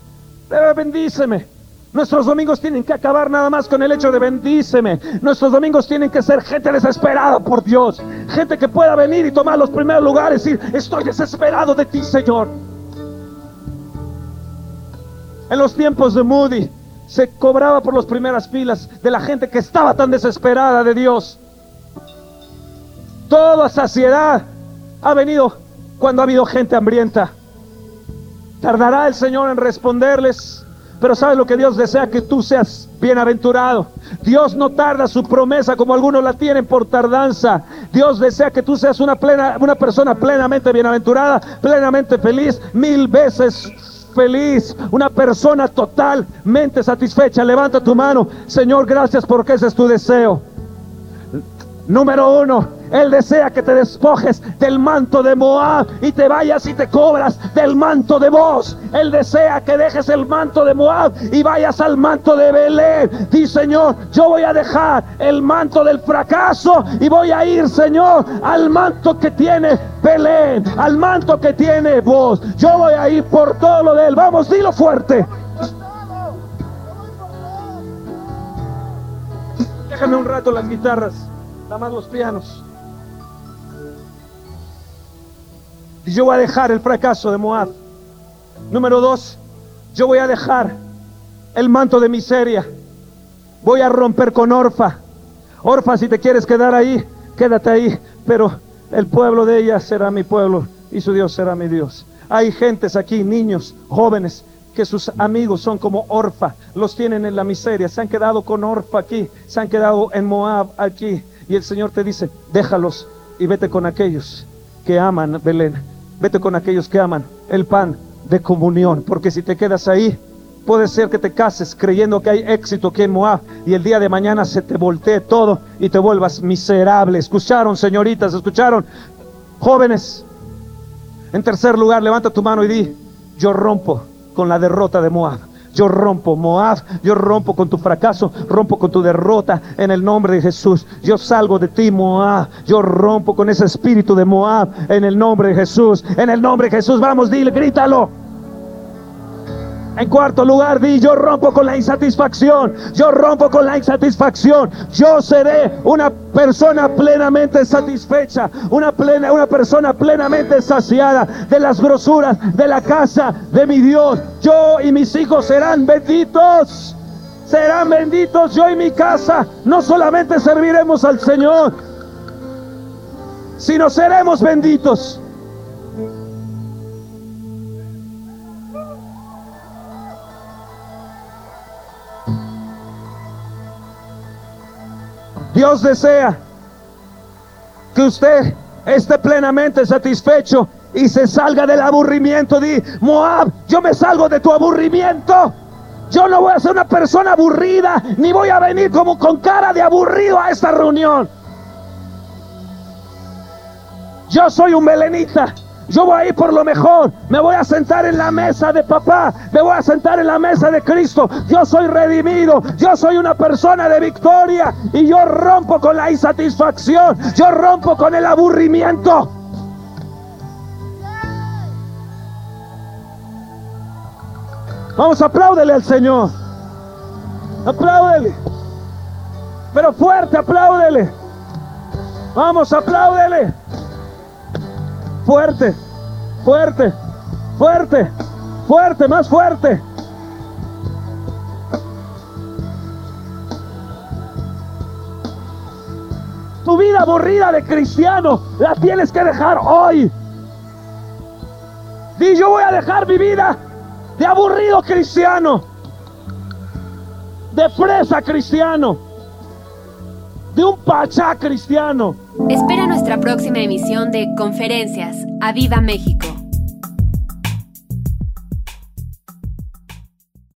Bebé, bendíceme. Nuestros domingos tienen que acabar nada más con el hecho de bendíceme. Nuestros domingos tienen que ser gente desesperada por Dios. Gente que pueda venir y tomar los primeros lugares y decir, estoy desesperado de ti, Señor. En los tiempos de Moody se cobraba por las primeras filas de la gente que estaba tan desesperada de Dios. Toda saciedad ha venido cuando ha habido gente hambrienta. Tardará el Señor en responderles, pero ¿sabes lo que Dios desea? Que tú seas bienaventurado. Dios no tarda su promesa como algunos la tienen por tardanza. Dios desea que tú seas una, plena, una persona plenamente bienaventurada, plenamente feliz, mil veces feliz, una persona totalmente satisfecha. Levanta tu mano, Señor, gracias porque ese es tu deseo. Número uno, Él desea que te despojes del manto de Moab y te vayas y te cobras del manto de vos. Él desea que dejes el manto de Moab y vayas al manto de Belén. Di Señor, yo voy a dejar el manto del fracaso y voy a ir, Señor, al manto que tiene Belén, al manto que tiene vos. Yo voy a ir por todo lo de Él. Vamos, dilo fuerte. Déjame un rato las guitarras nada los pianos. Y yo voy a dejar el fracaso de Moab. Número dos, yo voy a dejar el manto de miseria. Voy a romper con Orfa. Orfa, si te quieres quedar ahí, quédate ahí. Pero el pueblo de ella será mi pueblo y su Dios será mi Dios. Hay gentes aquí, niños, jóvenes, que sus amigos son como Orfa, los tienen en la miseria, se han quedado con Orfa aquí, se han quedado en Moab aquí. Y el Señor te dice, déjalos y vete con aquellos que aman Belén. Vete con aquellos que aman el pan de comunión. Porque si te quedas ahí, puede ser que te cases creyendo que hay éxito aquí en Moab y el día de mañana se te voltee todo y te vuelvas miserable. ¿Escucharon, señoritas? ¿Escucharon? Jóvenes. En tercer lugar, levanta tu mano y di, yo rompo con la derrota de Moab. Yo rompo Moab, yo rompo con tu fracaso, rompo con tu derrota en el nombre de Jesús. Yo salgo de ti, Moab. Yo rompo con ese espíritu de Moab en el nombre de Jesús. En el nombre de Jesús, vamos, dile, grítalo. En cuarto lugar, di, yo rompo con la insatisfacción, yo rompo con la insatisfacción, yo seré una persona plenamente satisfecha, una, plena, una persona plenamente saciada de las grosuras de la casa de mi Dios. Yo y mis hijos serán benditos, serán benditos yo y mi casa. No solamente serviremos al Señor, sino seremos benditos. Dios desea que usted esté plenamente satisfecho y se salga del aburrimiento. Di, Moab, yo me salgo de tu aburrimiento. Yo no voy a ser una persona aburrida, ni voy a venir como con cara de aburrido a esta reunión. Yo soy un melenita. Yo voy a ir por lo mejor. Me voy a sentar en la mesa de papá. Me voy a sentar en la mesa de Cristo. Yo soy redimido. Yo soy una persona de victoria. Y yo rompo con la insatisfacción. Yo rompo con el aburrimiento. Vamos, apláudele al Señor. Apláudele. Pero fuerte, apláudele. Vamos, apláudele. Fuerte, fuerte, fuerte, fuerte, más fuerte. Tu vida aburrida de cristiano la tienes que dejar hoy. Y yo voy a dejar mi vida de aburrido cristiano, de fresa cristiano, de un pachá cristiano. Espera nuestra próxima emisión de Conferencias. ¡A Viva México!